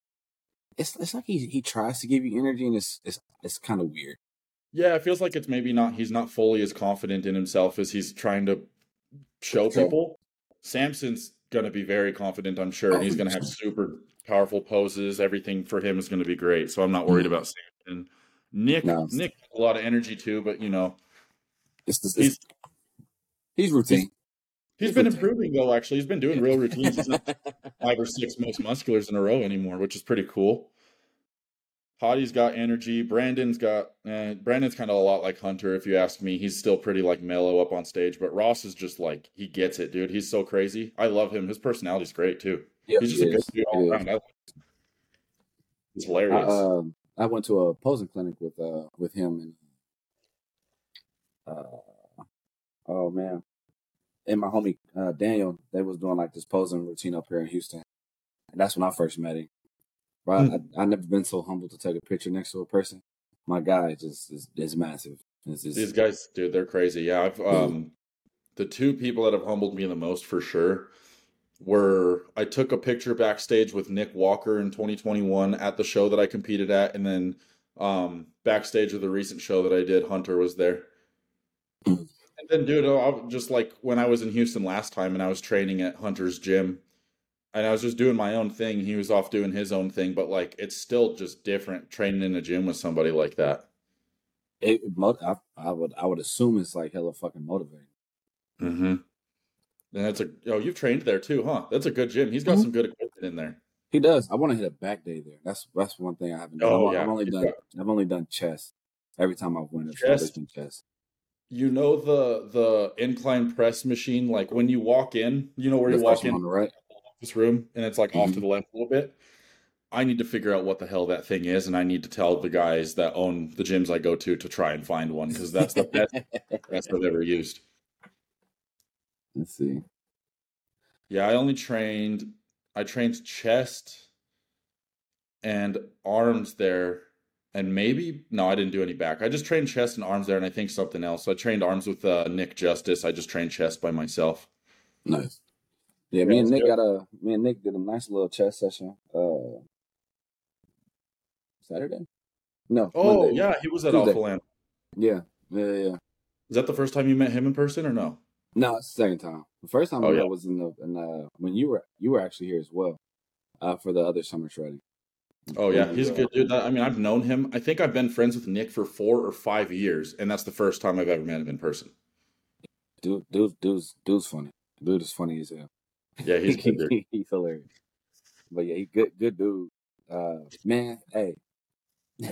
Speaker 2: it's it's like he he tries to give you energy and it's it's it's kind of weird.
Speaker 1: Yeah, it feels like it's maybe not he's not fully as confident in himself as he's trying to show people. Samson's gonna be very confident, I'm sure, and he's gonna have super powerful poses. Everything for him is gonna be great. So I'm not worried
Speaker 2: Mhm.
Speaker 1: about Samson. Nick
Speaker 2: No.
Speaker 1: Nick a lot of energy too, but you know,
Speaker 2: It's, it's,
Speaker 1: he's
Speaker 2: he's routine.
Speaker 1: He's been improving though. Actually, he's been doing real routines. He's five or six most musculars in a row anymore, which is pretty cool. Hadi's got energy. Brandon's got. Eh, Brandon's kind of a lot like Hunter, if you ask me. He's still pretty like mellow up on stage, but Ross is just like he gets it, dude. He's so crazy. I love him. His personality's great too. Yep, He's just a good dude all around. I,
Speaker 2: He's hilarious. I, uh, I, went to a posing clinic with uh with him and uh oh man, and my homie uh, Daniel. They was doing like this posing routine up here in Houston, and that's when I first met him. Right, mm. I, I never been so humble to take a picture next to a person. My guy just is, is massive. It's,
Speaker 1: it's, These guys, dude, they're crazy. Yeah, I've um, the two people that have humbled me the most for sure were I took a picture backstage with Nick Walker in 2021 at the show that I competed at, and then um, backstage of the recent show that I did, Hunter was there. Hmm. and then, dude, I, just like when I was in Houston last time and I was training at Hunter's gym, and I was just doing my own thing. He was off doing his own thing, but like it's still just different training in a gym with somebody like that.
Speaker 2: It, I, I would I would assume it's like hella fucking motivating.
Speaker 1: Mm-hmm. And that's a oh you've trained there too, huh? That's a good gym. He's got mm-hmm. some good equipment in there.
Speaker 2: He does. I want to hit a back day there. That's that's one thing I haven't done. Oh, I've, yeah. I've only done. I've only done chest. Every time I've went, chest. chest.
Speaker 1: You know the the incline press machine, like when you walk in, you know where you walk in
Speaker 2: on the right
Speaker 1: this room and it's like mm-hmm. off to mm-hmm. the left a little bit. I need to figure out what the hell that thing is, and I need to tell the guys that own the gyms I go to to try and find one because that's the best best I've ever used.
Speaker 2: Let's see.
Speaker 1: Yeah, I only trained. I trained chest and arms there, and maybe no, I didn't do any back. I just trained chest and arms there, and I think something else. So I trained arms with uh, Nick Justice. I just trained chest by myself.
Speaker 2: Nice. Yeah, me and Nick got a me and Nick did a nice little chess session. Uh Saturday? No.
Speaker 1: Oh Monday. yeah, he was at Tuesday. Alphaland.
Speaker 2: Yeah, yeah, yeah.
Speaker 1: Is that the first time you met him in person or no?
Speaker 2: No, it's the second time. The first time oh, yeah. was in the in the when you were you were actually here as well, uh, for the other summer shredding.
Speaker 1: Oh yeah, he's a good dude. I mean, I've known him. I think I've been friends with Nick for four or five years, and that's the first time I've ever met him in person.
Speaker 2: Dude, dude, dude's dude's funny. Dude is funny as hell.
Speaker 1: Yeah, he's good.
Speaker 2: he's hilarious. But yeah, he good good dude. Uh man, hey.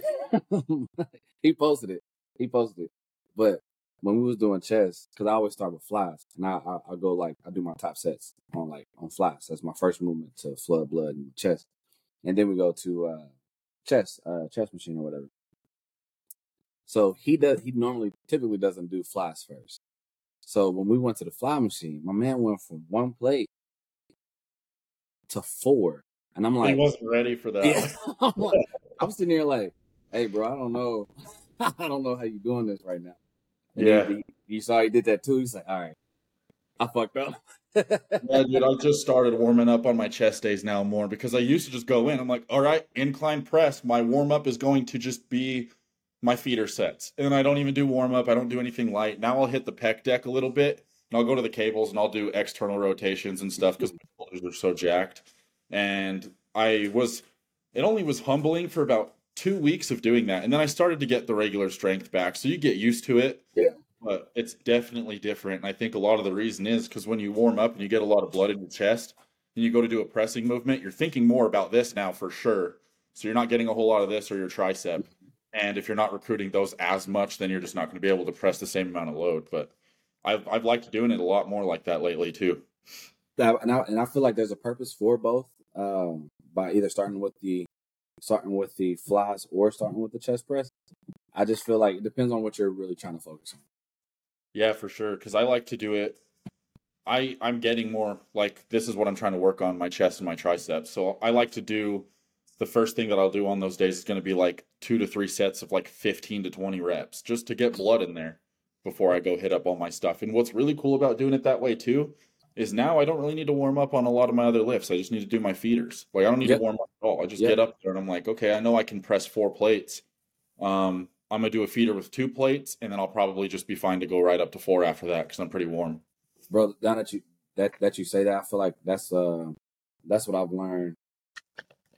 Speaker 2: he posted it. He posted it. But when we was doing chess, because I always start with flies, and I, I, go like I do my top sets on like on flies. That's my first movement to flood blood and chest, and then we go to uh chess, uh chess machine or whatever. So he does. He normally typically doesn't do flies first. So when we went to the fly machine, my man went from one plate to four. And I'm like,
Speaker 1: he wasn't ready for that. Yeah.
Speaker 2: I'm, like, I'm sitting here like, hey, bro, I don't know. I don't know how you're doing this right now. And
Speaker 1: yeah.
Speaker 2: He, he, saw he did that too. He's like, all right, I fucked up.
Speaker 1: yeah, dude, I just started warming up on my chest days now more because I used to just go in. I'm like, all right, incline press. My warm up is going to just be my feeder sets. And I don't even do warm up. I don't do anything light. Now I'll hit the pec deck a little bit and I'll go to the cables and I'll do external rotations and stuff because my shoulders are so jacked. And I was, it only was humbling for about two weeks of doing that. And then I started to get the regular strength back. So you get used to it.
Speaker 2: Yeah.
Speaker 1: But it's definitely different. And I think a lot of the reason is because when you warm up and you get a lot of blood in your chest and you go to do a pressing movement, you're thinking more about this now for sure. So you're not getting a whole lot of this or your tricep. And if you're not recruiting those as much, then you're just not going to be able to press the same amount of load. But I've I've liked doing it a lot more like that lately too.
Speaker 2: and I, and I feel like there's a purpose for both. Um, by either starting with the starting with the flies or starting with the chest press. I just feel like it depends on what you're really trying to focus on.
Speaker 1: Yeah, for sure. Because I like to do it. I I'm getting more like this is what I'm trying to work on my chest and my triceps. So I like to do the first thing that I'll do on those days is going to be like two to three sets of like 15 to 20 reps just to get blood in there before I go hit up all my stuff. And what's really cool about doing it that way too is now I don't really need to warm up on a lot of my other lifts. I just need to do my feeders. Like I don't need yep. to warm up at all. I just yep. get up there and I'm like, okay, I know I can press four plates. Um, I'm gonna do a feeder with two plates, and then I'll probably just be fine to go right up to four after that because I'm pretty warm.
Speaker 2: Bro, now that you that that you say that, I feel like that's uh that's what I've learned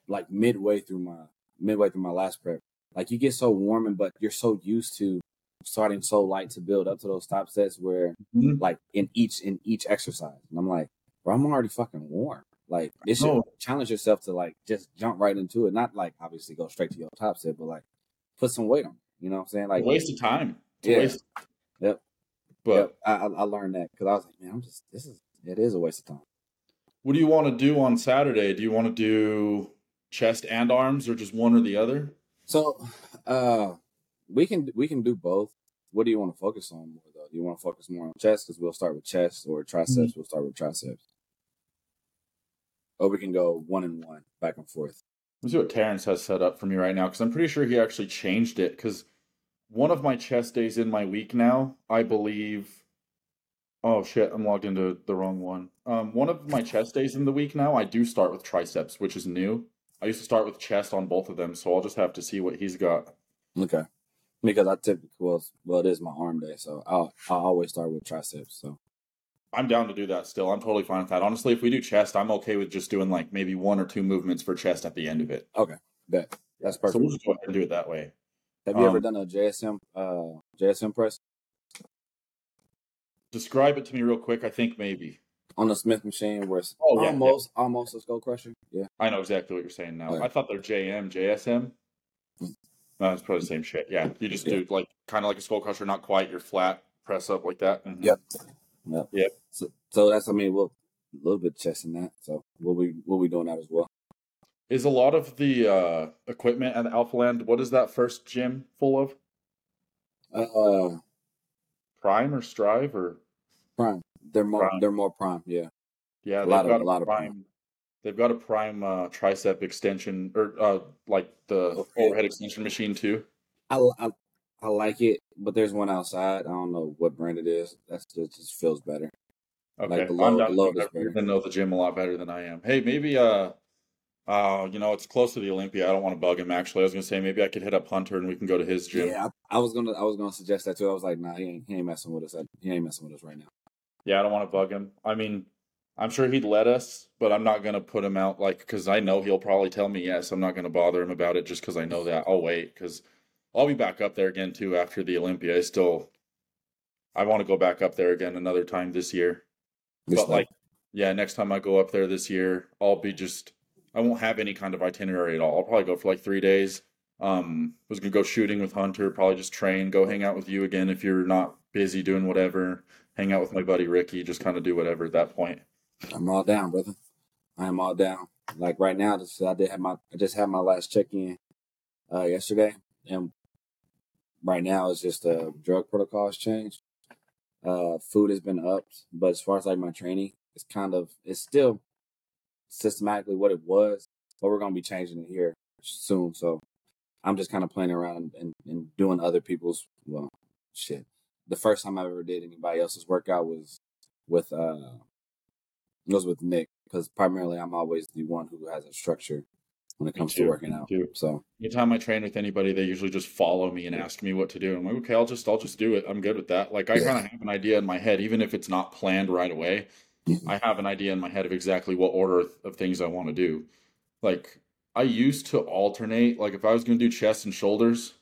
Speaker 2: like midway through my midway through my last prep. Like you get so warm and but you're so used to starting so light to build up to those top sets where
Speaker 1: Mhm.
Speaker 2: like in each in each exercise. And I'm like, bro, I'm already fucking warm. Like it should challenge yourself to like just jump right into it. Not like obviously go straight to your top set, but like put some weight on. You know what I'm saying? Like
Speaker 1: a waste of time.
Speaker 2: Yeah.
Speaker 1: waste.
Speaker 2: Yep.
Speaker 1: But
Speaker 2: Yep, I, I I learned that because I was like, man, I'm just this is it is a waste of time.
Speaker 1: what do you want to do on Saturday? Do you want to do chest and arms or just one or the other?
Speaker 2: So, uh, we can we can do both. What do you want to focus on more though? Do you want to focus more on chest? Because we'll start with chest, or triceps. We'll start with triceps. Or we can go one and one, back and forth.
Speaker 1: Let's see what Terrence has set up for me right now because I'm pretty sure he actually changed it. Because one of my chest days in my week now, I believe. Oh shit! I'm logged into the wrong one. Um, one of my chest days in the week now, I do start with triceps, which is new. I used to start with chest on both of them, so I'll just have to see what he's got.
Speaker 2: Okay. Because I typically well, well, it is my arm day, so I'll I'll always start with triceps. So
Speaker 1: I'm down to do that still. I'm totally fine with that. Honestly, if we do chest, I'm okay with just doing like maybe one or two movements for chest at the end of it.
Speaker 2: Okay, that that's perfect.
Speaker 1: So we'll just go ahead and do it that way.
Speaker 2: Have you ever
Speaker 1: um,
Speaker 2: done a JSM uh JSM press
Speaker 1: Describe it to me real quick. I think maybe.
Speaker 2: on the Smith machine where it's
Speaker 1: Oh, yeah, yeah.
Speaker 2: almost almost a skull crusher? Yeah.
Speaker 1: I know exactly what you're saying now.
Speaker 2: Okay.
Speaker 1: I thought they're JM, JSM. No, it's probably the same shit. Yeah, you just
Speaker 2: Yeah.
Speaker 1: do like kind of like a skull crusher, not quite your flat press up like that. Mhm.
Speaker 2: Yep. Yep.
Speaker 1: Yep.
Speaker 2: So, so that's I mean we'll a little bit of chest in that. So we'll be we'll be doing that as well.
Speaker 1: Is a lot of the uh, equipment at Alphaland? What is that first gym full of?
Speaker 2: Uh,
Speaker 1: Prime or Strive or
Speaker 2: prime. They're more
Speaker 1: Prime.
Speaker 2: they're more prime. Yeah.
Speaker 1: yeah?
Speaker 2: A lot of- a lot of
Speaker 1: prime.
Speaker 2: Prime.
Speaker 1: They've got a Prime uh, tricep extension or uh, like the overhead extension machine too.
Speaker 2: I, I I like it, but there's one outside. I don't know what brand it is. That's just, just feels better.
Speaker 1: Okay,
Speaker 2: Like the
Speaker 1: I'm
Speaker 2: load-
Speaker 1: down
Speaker 2: the
Speaker 1: to
Speaker 2: load
Speaker 1: do
Speaker 2: is
Speaker 1: whatever. You
Speaker 2: better.
Speaker 1: know the gym a lot better than I am. Hey, maybe uh, uh, you know, it's close to the Olympia. I don't want to bug him. Actually, I was gonna say maybe I could hit up Hunter and we can go to his gym.
Speaker 2: Yeah, I, I was gonna I was gonna suggest that too. I was like, nah, he ain't he ain't messing with us. He ain't messing with us right now.
Speaker 1: Yeah, I don't want to bug him. I mean, I'm sure he'd let us, but I'm not gonna put him out like because I know he'll probably tell me yes. I'm not gonna bother him about it just because I know that. I'll wait because I'll be back up there again too after the Olympia. I still, I want to go back up there again another time this year. But like, yeah, next time I go up there this year, I'll be just I won't have any kind of itinerary at all. I'll probably go for like three days. Um, was gonna go shooting with Hunter, probably just train, go hang out with you again if you're not busy doing whatever. Hang out with my buddy Ricky, just kind of do whatever at that point.
Speaker 2: I'm all down, brother. I am all down. Like right now, just I did have my I just had my last check in uh yesterday, and right now it's just uh drug protocols changed. Uh, food has been upped, but as far as like my training, it's kind of it's still systematically what it was, but we're gonna be changing it here soon. So I'm just kind of playing around and, and doing other people's well, shit. The first time I ever did anybody else's workout was with uh was with Nick because primarily I'm always the one who has a structure when it comes to working out. So
Speaker 1: Anytime I train with anybody, they usually just follow me and ask me what to do. I'm like, okay, I'll just I'll just do it. I'm good with that. Like I
Speaker 2: Yeah.
Speaker 1: kind of have an idea in my head, even if it's not planned right away. I have an idea in my head of exactly what order of- of things I want to do. Like I used to alternate. Like if I was going to do chest and shoulders,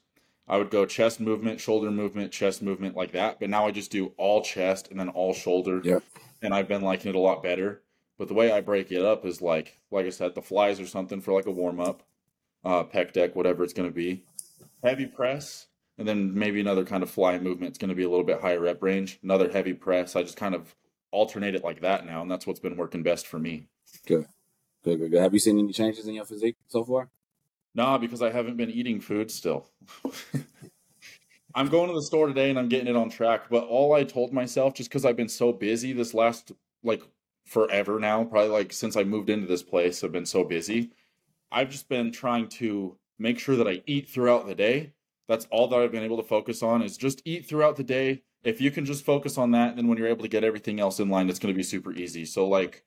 Speaker 1: I would go chest movement, shoulder movement, chest movement like that. But now I just do all chest and then all shoulder.
Speaker 2: Yep.
Speaker 1: And I've been liking it a lot better. But the way I break it up is like, like I said, the flies or something for like a warm up, uh, pec deck, whatever it's going to be, heavy press, and then maybe another kind of fly movement. It's going to be a little bit higher rep range. Another heavy press. I just kind of alternate it like that now, and that's what's been working best for me.
Speaker 2: good, good, good. Have you seen any changes in your physique so far?
Speaker 1: Nah, because I haven't been eating food still. I'm going to the store today and I'm getting it on track. But all I told myself, just because I've been so busy this last like forever now, probably like since I moved into this place, I've been so busy. I've just been trying to make sure that I eat throughout the day. That's all that I've been able to focus on is just eat throughout the day. If you can just focus on that, then when you're able to get everything else in line, it's going to be super easy. So like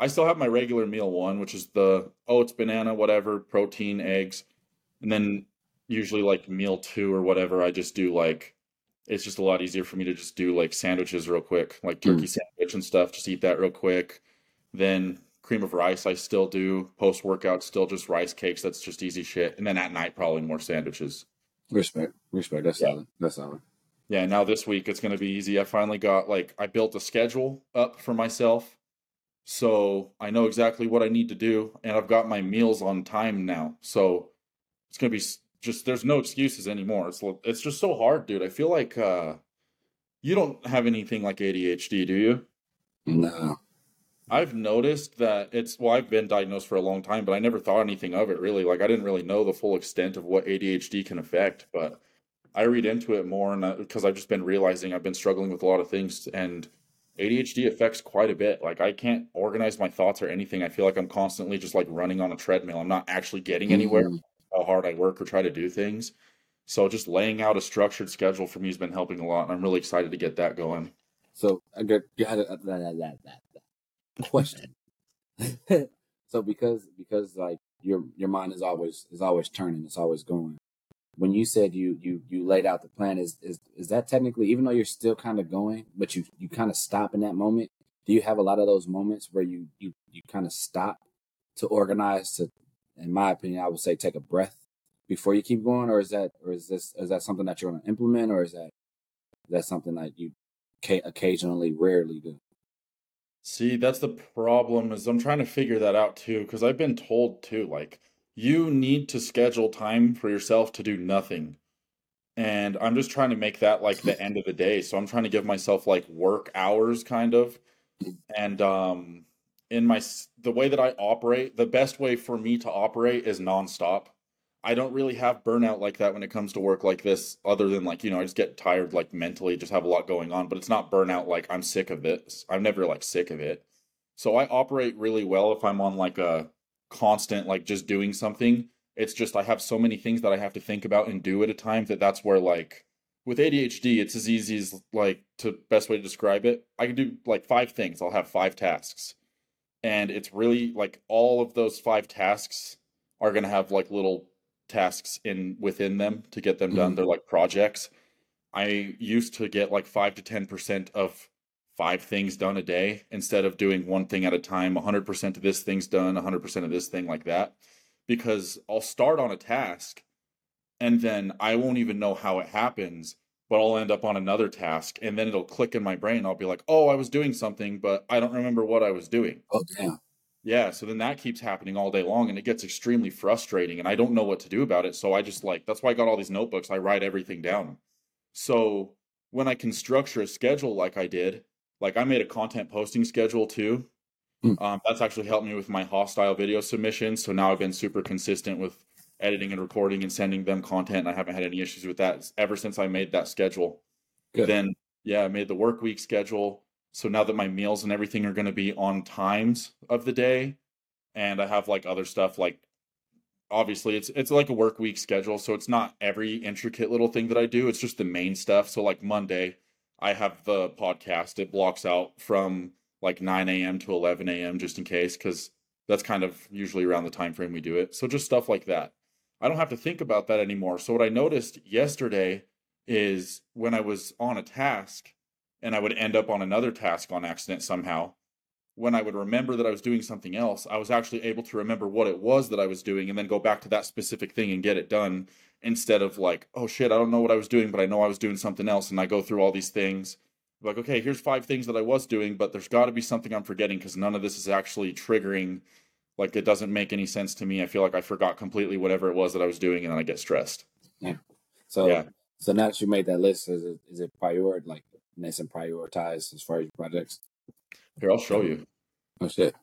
Speaker 1: I still have my regular meal one, which is the oats, banana, whatever, protein, eggs. And then usually like meal two or whatever, I just do like it's just a lot easier for me to just do like sandwiches real quick, like turkey mm. sandwich and stuff. Just eat that real quick. Then cream of rice, I still do. Post workout, still just rice cakes. That's just easy shit. And then at night, probably more sandwiches.
Speaker 2: Respect, respect. That's
Speaker 1: Yeah.
Speaker 2: solid. That's solid.
Speaker 1: Yeah, now this week it's going to be easy. I finally got like I built a schedule up for myself. So I know exactly what I need to do and I've got my meals on time now. So it's going to be just there's no excuses anymore. It's it's just so hard, dude. I feel like uh you don't have anything like ADHD, do you?
Speaker 2: No.
Speaker 1: I've noticed that it's well, I've been diagnosed for a long time, but I never thought anything of it really. Like I didn't really know the full extent of what ADHD can affect, but I read into it more and because I've just been realizing I've been struggling with a lot of things and ADHD affects quite a bit. Like I can't organize my thoughts or anything. I feel like I'm constantly just like running on a treadmill. I'm not actually getting anywhere.
Speaker 2: Mhm.
Speaker 1: How hard I work or try to do things. So just laying out a structured schedule for me has been helping a lot, and I'm really excited to get that going.
Speaker 2: So I got, got that, that, that question. so because because like your your mind is always is always turning, it's always going. When you said you you you laid out the plan, is is is that technically even though you're still kind of going, but you you kind of stop in that moment? Do you have a lot of those moments where you you you kind of stop to organize to, in my opinion, I would say take a breath before you keep going, or is that or is this is that something that you're going to implement, or is that is that something that you ca- occasionally, rarely do?
Speaker 1: See, that's the problem is I'm trying to figure that out too, because I've been told too, like you need to schedule time for yourself to do nothing. And I'm just trying to make that like the end of the day. So I'm trying to give myself like work hours kind of. And um in my the way that I operate, the best way for me to operate is nonstop. I don't really have burnout like that when it comes to work like this, other than like, you know, I just get tired like mentally, just have a lot going on, but it's not burnout like I'm sick of this. I'm never like sick of it. So I operate really well if I'm on like a constant, like just doing something. It's just I have so many things that I have to think about and do at a time that that's where like with ADHD, it's as easy as like to best way to describe it. I can do like five things. I'll have five tasks and it's really like all of those five tasks are going to have like little tasks in within them to get them done.
Speaker 2: Mhm.
Speaker 1: they're like projects. I used to get like 5 to 10% of five things done a day instead of doing one thing at a time. 100% of this thing's done 100% of this thing like that. Because i'll start on a task and then I won't even know how it happens, but I'll end up on another task and then it'll click in my brain. I'll be like, oh, I was doing something, but I don't remember what I was doing.
Speaker 2: Oh damn!
Speaker 1: Yeah, so then that keeps happening all day long and it gets extremely frustrating and I don't know what to do about it. So I just like, that's why I got all these notebooks. I write everything down. So when I can structure a schedule like I did, like I made a content posting schedule too.
Speaker 2: Hmm.
Speaker 1: Um, that's actually helped me with my hostile video submissions. So now I've been super consistent with editing and recording and sending them content. And I haven't had any issues with that ever since I made that schedule.
Speaker 2: Good.
Speaker 1: Then, yeah, I made the work week schedule. So now that my meals and everything are going to be on times of the day, and I have like other stuff like obviously it's it's like a work week schedule, so it's not every intricate little thing that I do. It's just the main stuff. So like Monday, I have the podcast. It blocks out from like 9 a.m. to 11 a.m. just in case, because that's kind of usually around the time frame we do it. So just stuff like that. I don't have to think about that anymore. So what I noticed yesterday is when I was on a task and I would end up on another task on accident somehow, when I would remember that I was doing something else, I was actually able to remember what it was that I was doing and then go back to that specific thing and get it done instead of like, oh shit, I don't know what I was doing, but I know I was doing something else. And I go through all these things. Like, okay, here's five things that I was doing, but there's got to be something I'm forgetting because none of this is actually triggering. Like, it doesn't make any sense to me. I feel like I forgot completely whatever it was that I was doing and then I get stressed. Yeah.
Speaker 2: So
Speaker 1: Yeah.
Speaker 2: so now that you made that list, is it is it prior like nice and prioritized as far as your projects?
Speaker 1: Here, I'll show you
Speaker 2: Oh shit!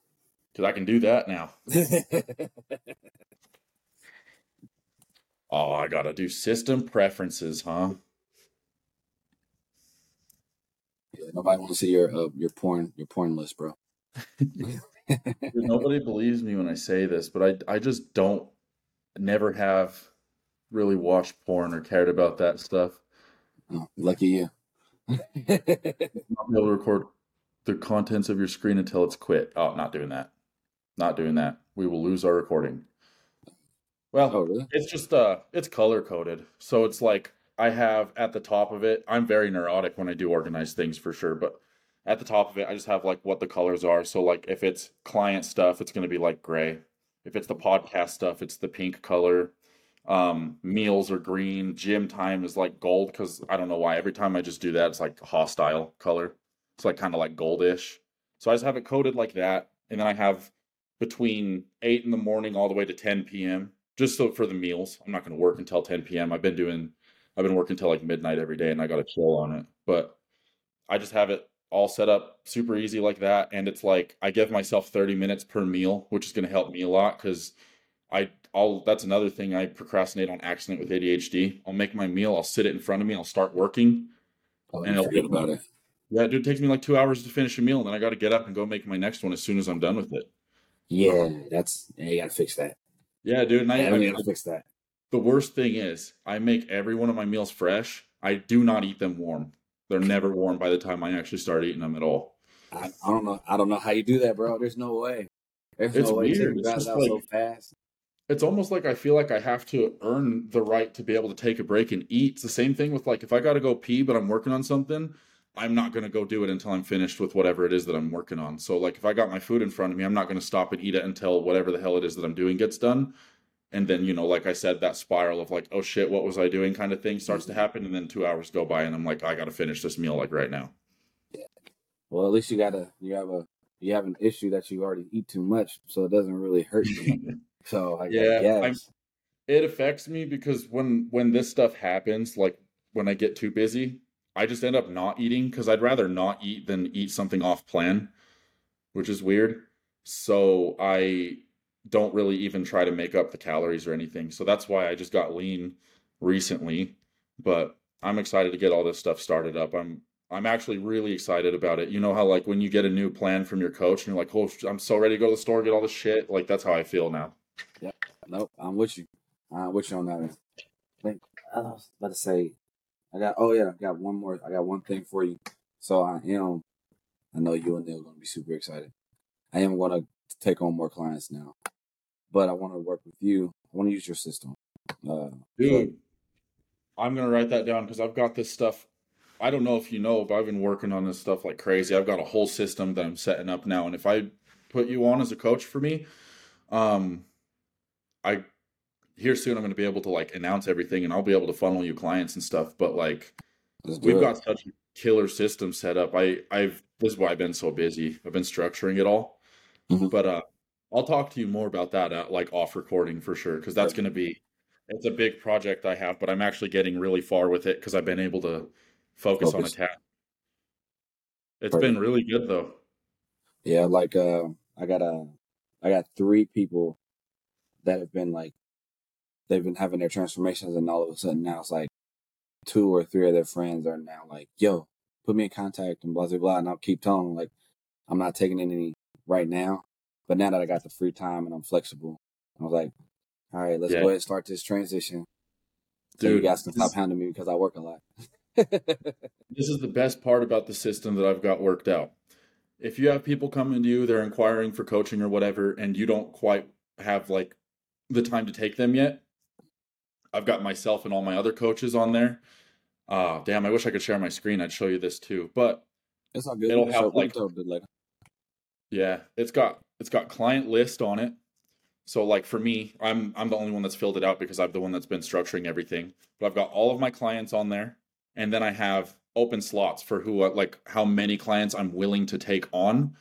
Speaker 1: because I can do that now. Oh, I got to do system preferences, huh?
Speaker 2: Yeah, nobody want to see your uh, your porn your porn list, bro.
Speaker 1: Nobody believes me when I say this, but I I just don't never have really watched porn or cared about that stuff.
Speaker 2: Oh, lucky you.
Speaker 1: Not be able to record the contents of your screen until it's quit. Oh, not doing that. Not doing that. We will lose our recording. Well,
Speaker 2: oh really?
Speaker 1: it's just uh it's color coded. So it's like I have at the top of it, I'm very neurotic when I do organize things for sure, but at the top of it, I just have like what the colors are. So like if it's client stuff, it's going to be like gray. If it's the podcast stuff, it's the pink color. Um, meals are green. Gym time is like gold because I don't know why. Every time I just do that, it's like hostile color. It's like kind of like goldish. So I just have it coded like that, and then I have between eight in the morning all the way to 10 p.m. just so for the meals. I'm not going to work until 10 p.m. I've been doing, I've been working till like midnight every day, and I got to chill on it. But I just have it all set up super easy like that, and it's like I give myself 30 minutes per meal, which is going to help me a lot because I I'll that's another thing I procrastinate on accident with ADHD. I'll make my meal, I'll sit it in front of me, I'll start working,
Speaker 2: Oh,
Speaker 1: and it'll
Speaker 2: forget about it.
Speaker 1: yeah, dude, it takes me like two hours to finish a meal, and then I got to get up and go make my next one as soon as I'm done with it.
Speaker 2: Yeah, that's yeah, you gotta fix that.
Speaker 1: Yeah, dude, and I,
Speaker 2: Yeah,
Speaker 1: I
Speaker 2: we gotta fix that.
Speaker 1: the worst thing is I make every one of my meals fresh. I do not eat them warm. They're never warm by the time I actually start eating them at all.
Speaker 2: I, I don't know. I don't know how you do that, bro. There's no way. There's
Speaker 1: It's
Speaker 2: no way
Speaker 1: weird. It's just
Speaker 2: out so fast.
Speaker 1: It's almost like I feel like I have to earn the right to be able to take a break and eat. It's the same thing with like if I got to go pee but I'm working on something, I'm not going to go do it until I'm finished with whatever it is that I'm working on. So like if I got my food in front of me, I'm not going to stop and eat it until whatever the hell it is that I'm doing gets done. And then, you know, like I said, that spiral of like, oh shit, what was I doing kind of thing starts to mm-hmm. happen. And then two hours go by and I'm like, I got to finish this meal like right now.
Speaker 2: Well, at least you got a you have a you have an issue that you already eat too much, so it doesn't really hurt you. so I,
Speaker 1: Yeah,
Speaker 2: yeah,
Speaker 1: I'm- it affects me because when when this stuff happens like when i get too busy i just end up not eating because i'd rather not eat than eat something off plan which is weird so i don't really even try to make up the calories or anything so that's why i just got lean recently but i'm excited to get all this stuff started up i'm i'm actually really excited about it you know how like when you get a new plan from your coach and you're like oh i'm so ready to go to the store get all this shit like that's how i feel now Yeah.
Speaker 2: Nope, I'm with you. I'm with you on that. I think I was about to say, I got. Oh yeah, I got one more. I got one thing for you. So I am. I know you and Neil are going to be super excited. I am to take on more clients now, but I want to work with you. I want to use your system. Uh,
Speaker 1: Dude, I'm gonna write that down because I've got this stuff. I don't know if you know, but I've been working on this stuff like crazy. I've got a whole system that I'm setting up now, and if I put you on as a coach for me, um, I here soon I'm gonna be able to like announce everything, and I'll be able to funnel you clients and stuff. But like, we've
Speaker 2: it.
Speaker 1: got such a killer system set up. I I've this is why I've been so busy. I've been structuring it all,
Speaker 2: Mhm.
Speaker 1: but uh, I'll talk to you more about that at, like off recording for sure because that's going to be it's a big project I have, but I'm actually getting really far with it because I've been able to focus, on a
Speaker 2: Focus.
Speaker 1: task. It's
Speaker 2: Perfect.
Speaker 1: been really good though.
Speaker 2: Yeah, like uh, I got a, I got three people that have been like, they've been having their transformations, and all of a sudden now it's like two or three of their friends are now like, "Yo, put me in contact," and blah blah blah. And I'll keep telling them like, I'm not taking any right now, but now that I got the free time and I'm flexible, I was like, all right, let's
Speaker 1: Yeah.
Speaker 2: go ahead and start this transition. So you
Speaker 1: Dude,
Speaker 2: guys can
Speaker 1: this-
Speaker 2: stop hounding me because I work a lot.
Speaker 1: This is the best part about the system that I've got worked out. If you have people coming to you, they're inquiring for coaching or whatever, and you don't quite have like the time to take them yet, I've got myself and all my other coaches on there. Uh damn, I wish I could share my screen. I'd show you this too. But
Speaker 2: it's all good.
Speaker 1: It'll have,
Speaker 2: show- we can
Speaker 1: like-
Speaker 2: show it later.
Speaker 1: yeah, it's got it's got client list on it. So like for me, I'm I'm the only one that's filled it out because I'm the one that's been structuring everything. But I've got all of my clients on there, and then I have open slots for who uh, like how many clients I'm willing to take on.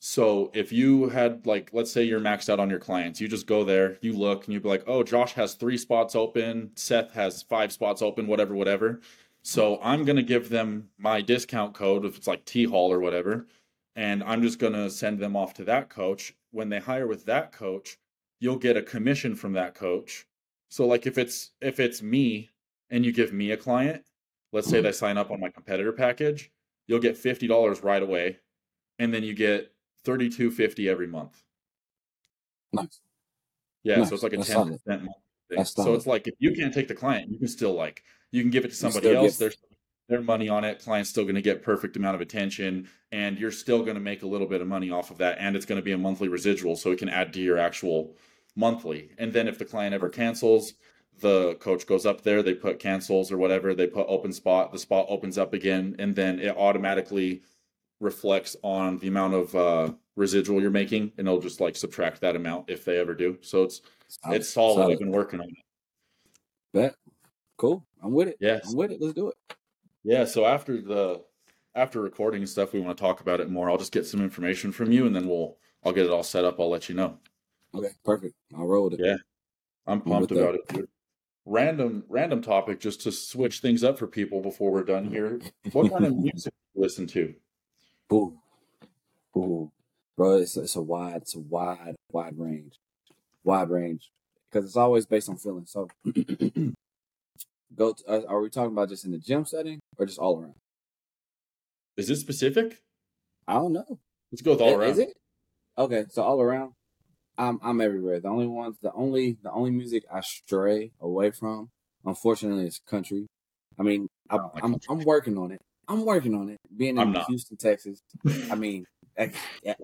Speaker 1: So if you had like let's say you're maxed out on your clients, you just go there, you look, and you'd be like, oh, Josh has three spots open, Seth has five spots open, whatever, whatever. So I'm gonna give them my discount code if it's like T Hall or whatever and I'm just going to send them off to that coach. When they hire with that coach, you'll get a commission from that coach. So like if it's if it's me and you give me a client, let's say they sign up on my competitor package, you'll get $50 right away and then you get 32.50 every month.
Speaker 2: Nice.
Speaker 1: Yeah,
Speaker 2: Nice.
Speaker 1: so it's like a
Speaker 2: That's
Speaker 1: 10%
Speaker 2: solid.
Speaker 1: month thing. So it's like if you can't take the client, you can still like you can give it to somebody else.
Speaker 2: get-
Speaker 1: There's their money on it. Client's still going to get perfect amount of attention, and you're still going to make a little bit of money off of that. And it's going to be a monthly residual, so it can add to your actual monthly. And then if the client ever cancels, the coach goes up there, they put cancels or whatever, they put open spot, the spot opens up again, and then it automatically reflects on the amount of uh, residual you're making, and it'll just like subtract that amount if they ever do. So it's
Speaker 2: Solid.
Speaker 1: it's solid.
Speaker 2: Solid.
Speaker 1: I've been working on it.
Speaker 2: Bet. Cool. I'm with it.
Speaker 1: Yes.
Speaker 2: I'm with it. Let's do it.
Speaker 1: Yeah, so after the after recording and stuff, we want to talk about it more. I'll just get some information from you, and then we'll I'll get it all set up. I'll let you know.
Speaker 2: Okay, perfect. I'll roll with it.
Speaker 1: Yeah. I'm pumped
Speaker 2: that.
Speaker 1: about it. Dude. Random random topic just to switch things up for people before we're done here. What kind of music do you listen to?
Speaker 2: Boo. Boo. Bro, it's, it's a wide, it's a wide, wide range. Wide range. Because it's always based on feeling. So, go to, uh, are we talking about just in the gym setting or just all around?
Speaker 1: Is it specific?
Speaker 2: I don't know.
Speaker 1: Let's go with all around.
Speaker 2: Is it? Okay, so all around, I'm I'm everywhere. The only ones, the only the only music I stray away from, unfortunately, is country. I mean, I,
Speaker 1: like
Speaker 2: I'm. I'm working on it. I'm working on it. Being in. Houston, Texas, I mean,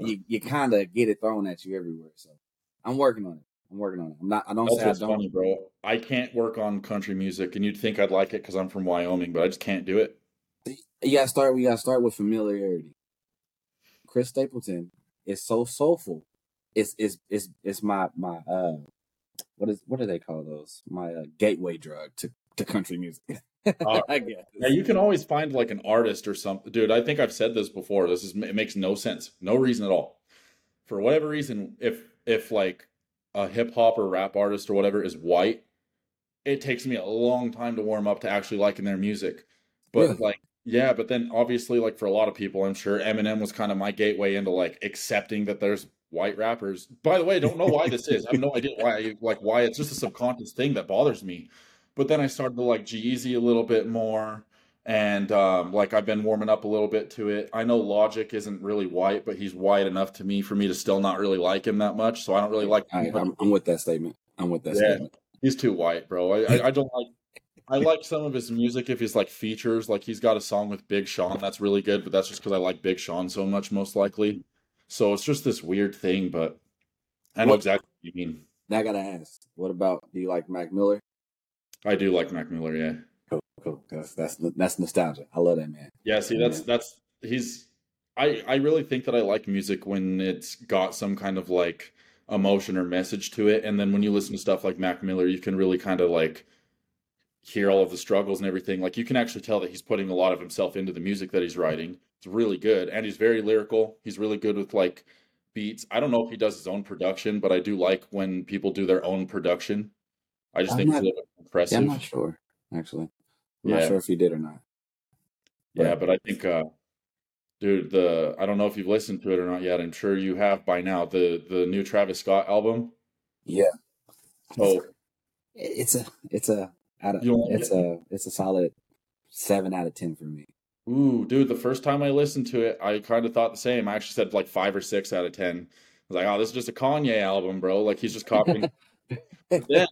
Speaker 2: you you kind of get it thrown at you everywhere. So I'm working on it. I'm working on it. I'm not. I don't
Speaker 1: That's
Speaker 2: say I don't.
Speaker 1: funny, bro. I can't work on country music, and you'd think I'd like it because I'm from Wyoming, but I just can't do it.
Speaker 2: You gotta start. We gotta start with familiarity. Chris Stapleton is so soulful. It's it's it's it's my my uh what is what do they call those? My uh, gateway drug to to country music.
Speaker 1: Uh,
Speaker 2: I guess.
Speaker 1: Yeah, you can always find like an artist or something, dude. I think I've said this before. This is it makes no sense, no reason at all. For whatever reason, if if like a hip hop or rap artist or whatever is white, it takes me a long time to warm up to actually liking their music. But
Speaker 2: Really?
Speaker 1: like, yeah, but then obviously, like for a lot of people, I'm sure Eminem was kind of my gateway into like accepting that there's white rappers. By the way, I don't know why this is. I have no idea why. Like why it's just a subconscious thing that bothers me. But then I started to like G-Eazy a little bit more and um, like I've been warming up a little bit to it. I know Logic isn't really white, but he's white enough to me for me to still not really like him that much. So I don't really like.
Speaker 2: I'm, I'm with that statement. I'm with that
Speaker 1: Yeah.
Speaker 2: statement.
Speaker 1: He's too white, bro. I, I I don't like. I like some of his music if he's like features. Like he's got a song with Big Sean that's really good, but that's just because I like Big Sean so much, most likely. So it's just this weird thing, but I know
Speaker 2: What-
Speaker 1: exactly what you mean.
Speaker 2: Now I gotta ask, what about do you like Mac Miller?
Speaker 1: I do like Mac Miller, yeah.
Speaker 2: Cool. That's that's that's nostalgia. I love that man.
Speaker 1: Yeah, see, that's that's he's. I I really think that I like music when it's got some kind of like emotion or message to it, and then when you listen to stuff like Mac Miller, you can really kind of like hear all of the struggles and everything. Like you can actually tell that he's putting a lot of himself into the music that he's writing. It's really good, and he's very lyrical. He's really good with like beats. I don't know if he does his own production, but I do like when people do their own production. I just
Speaker 2: I'm
Speaker 1: think it's a little bit
Speaker 2: Yeah,
Speaker 1: impressive.
Speaker 2: I'm not sure actually. I'm
Speaker 1: Yeah.
Speaker 2: not sure if he did or not.
Speaker 1: Yeah, but I think, uh, dude, the I don't know if you've listened to it or not yet. I'm sure you have by now. The the new Travis Scott album.
Speaker 2: Yeah.
Speaker 1: Oh,
Speaker 2: It's a it's a out of,
Speaker 1: You don't like
Speaker 2: it's a it's a solid seven out of ten for me.
Speaker 1: ooh, dude, the first time I listened to it, I kind of thought the same. I actually said like five or six out of ten. I was like, oh, this is just a Kanye album, bro. Like he's just copying. then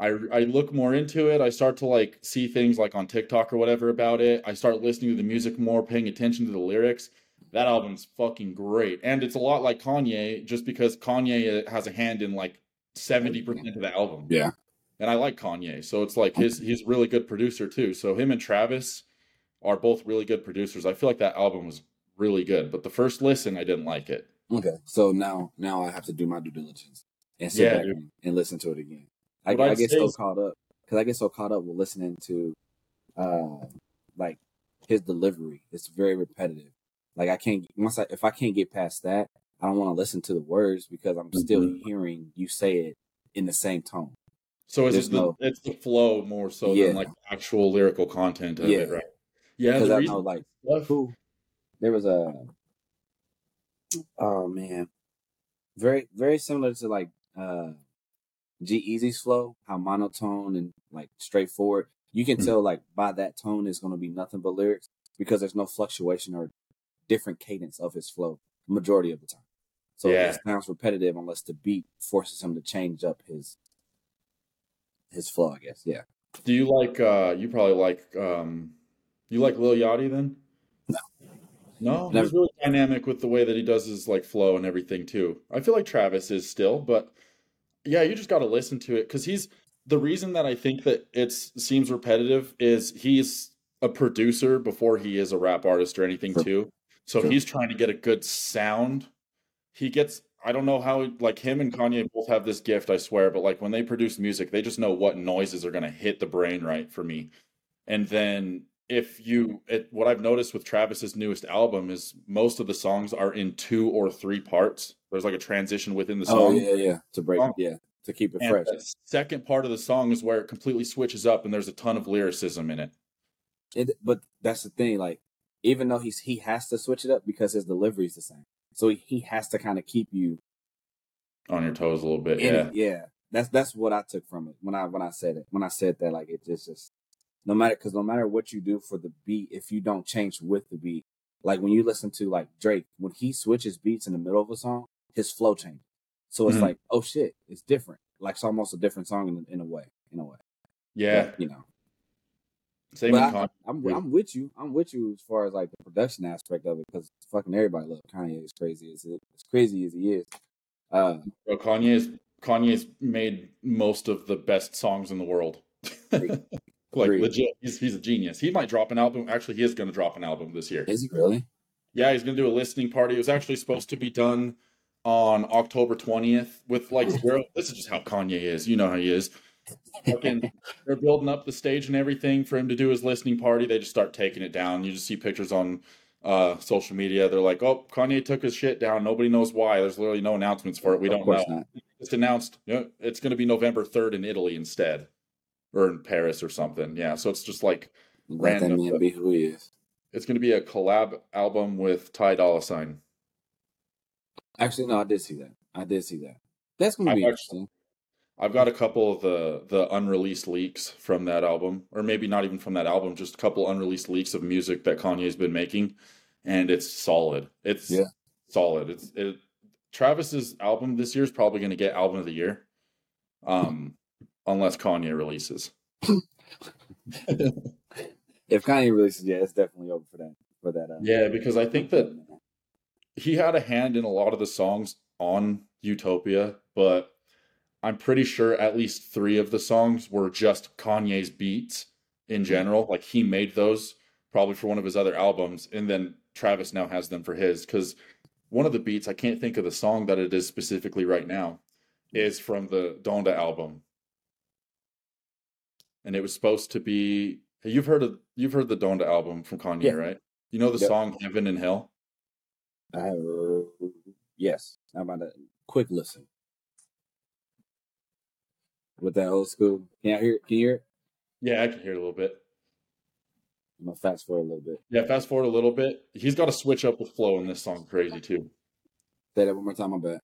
Speaker 1: I I look more into it. I start to like see things like on TikTok or whatever about it. I start listening to the music more, paying attention to the lyrics. That album's fucking great, and it's a lot like Kanye, just because Kanye uh, has a hand in like seventy percent of the album.
Speaker 2: Yeah.
Speaker 1: and I like Kanye, so it's like his he's a really good producer too. So him and Travis are both really good producers. I feel like that album was really good, but the first listen I didn't like it.
Speaker 2: Okay. So now now I have to do my due diligence and sit
Speaker 1: Yeah,
Speaker 2: back
Speaker 1: dude.
Speaker 2: and listen to it again. I,
Speaker 1: I'd
Speaker 2: get so caught up because I get so caught up with listening to uh like his delivery. It's very repetitive. Like I can't once I if I can't get past that, I don't want to listen to the words because I'm still
Speaker 1: Mhm.
Speaker 2: hearing you say it in the same tone.
Speaker 1: So it's just the,
Speaker 2: no-
Speaker 1: it's the flow more so
Speaker 2: Yeah.
Speaker 1: than like actual lyrical content of
Speaker 2: Yeah.
Speaker 1: it, right? Yeah,
Speaker 2: Because I
Speaker 1: reason
Speaker 2: know like
Speaker 1: stuff-
Speaker 2: who there was a oh man very very similar to like uh G-Eazy's flow how monotone and like straightforward you can
Speaker 1: Mhm.
Speaker 2: tell like by that tone is going to be nothing but lyrics because there's no fluctuation or different cadence of his flow majority of the time so
Speaker 1: Yeah.
Speaker 2: it sounds repetitive unless the beat forces him to change up his his flow i guess yeah
Speaker 1: Do you like uh you probably like um you like Lil Yachty then?
Speaker 2: No.
Speaker 1: No,
Speaker 2: Never.
Speaker 1: he's really dynamic with the way that he does his like flow and everything too. I feel like Travis is still, but yeah, you just got to listen to it cuz he's the reason that I think that it seems repetitive is he's a producer before he is a rap artist or anything
Speaker 2: Sure.
Speaker 1: too. So
Speaker 2: Sure.
Speaker 1: he's trying to get a good sound he gets I don't know how like him and Kanye both have this gift, I swear, but like when they produce music, they just know what noises are gonna hit the brain right for me. And then if you it, what I've noticed with Travis's newest album is most of the songs are in two or three parts. There's like a transition within the oh, song.
Speaker 2: Oh yeah, yeah. To break,
Speaker 1: Song.
Speaker 2: yeah, to keep it
Speaker 1: And
Speaker 2: fresh.
Speaker 1: the second part of the song is where it completely switches up and there's a ton of lyricism in it.
Speaker 2: It, but that's the thing. Like, even though he's he has to switch it up because his delivery is the same, so he, he has to kind of keep you
Speaker 1: On your toes a little bit. Yeah.
Speaker 2: it. Yeah, that's that's what I took from it when I when I said it. When I said that, like it just just no matter because no matter what you do for the beat, if you don't change with the beat, like when you listen to like Drake, when he switches beats in the middle of a song, his flow changes. So it's
Speaker 1: Mhm.
Speaker 2: like, oh shit, it's different. Like it's almost a different song in, in a way. In a way,
Speaker 1: Yeah.
Speaker 2: But, you know.
Speaker 1: Same with
Speaker 2: I,
Speaker 1: Kanye.
Speaker 2: I'm
Speaker 1: with-
Speaker 2: I'm with you. I'm with you as far as like the production aspect of it because fucking everybody loves Kanye as crazy as it as crazy as he is. Uh,
Speaker 1: Bro, Kanye's Kanye's made most of the best songs in the world. Like
Speaker 2: Agreed.
Speaker 1: legit, he's he's a genius. He might drop an album. Actually, he is going to drop an album this year.
Speaker 2: is he really?
Speaker 1: Yeah, he's going to do a listening party. It was actually supposed to be done on October twentieth with like zero. This is just how Kanye is. You know how he is. Fucking, they're building up the stage and everything for him to do his listening party. They just start taking it down. You just see pictures on uh, social media. They're like, "Oh, Kanye took his shit down. Nobody knows why. There's literally no announcements for it. We don't know."
Speaker 2: not.
Speaker 1: It's announced. You know, it's going to be November third in Italy instead, or in Paris or something. Yeah, so it's just like
Speaker 2: Let that
Speaker 1: Random.
Speaker 2: man be who he is.
Speaker 1: it's going to be a collab album with Ty Dolla Sign.
Speaker 2: Actually, no, I did see that. I did see that. That's gonna
Speaker 1: I've
Speaker 2: be
Speaker 1: actually-
Speaker 2: interesting.
Speaker 1: I've got a couple of the the unreleased leaks from that album, or maybe not even from that album, just a couple unreleased leaks of music that Kanye's been making, and it's solid. It's
Speaker 2: Yeah.
Speaker 1: solid. It's it. Travis's album this year is probably going to get album of the year, um, unless Kanye releases.
Speaker 2: If Kanye releases, yeah, it's definitely over for that. For that. Uh,
Speaker 1: Yeah, because I think that he had a hand in a lot of the songs on Utopia, but I'm pretty sure at least three of the songs were just Kanye's beats in general. Like he made those probably for one of his other albums, and then Travis now has them for his. Because one of the beats, I can't think of the song that it is specifically right now, is from the Donda album. And it was supposed to be you've heard of you've heard the Donda album from Kanye,
Speaker 2: Yeah.
Speaker 1: right? You know the
Speaker 2: Yep.
Speaker 1: song Heaven and Hell?
Speaker 2: I. Yes. How about a quick listen? With that old school, can I hear? Can you hear? It?
Speaker 1: Yeah, I can hear it a little bit.
Speaker 2: I'm gonna fast forward a little bit.
Speaker 1: Yeah, fast forward a little bit. He's got to switch up with flow in this song crazy too.
Speaker 2: Say that one more time. I bet.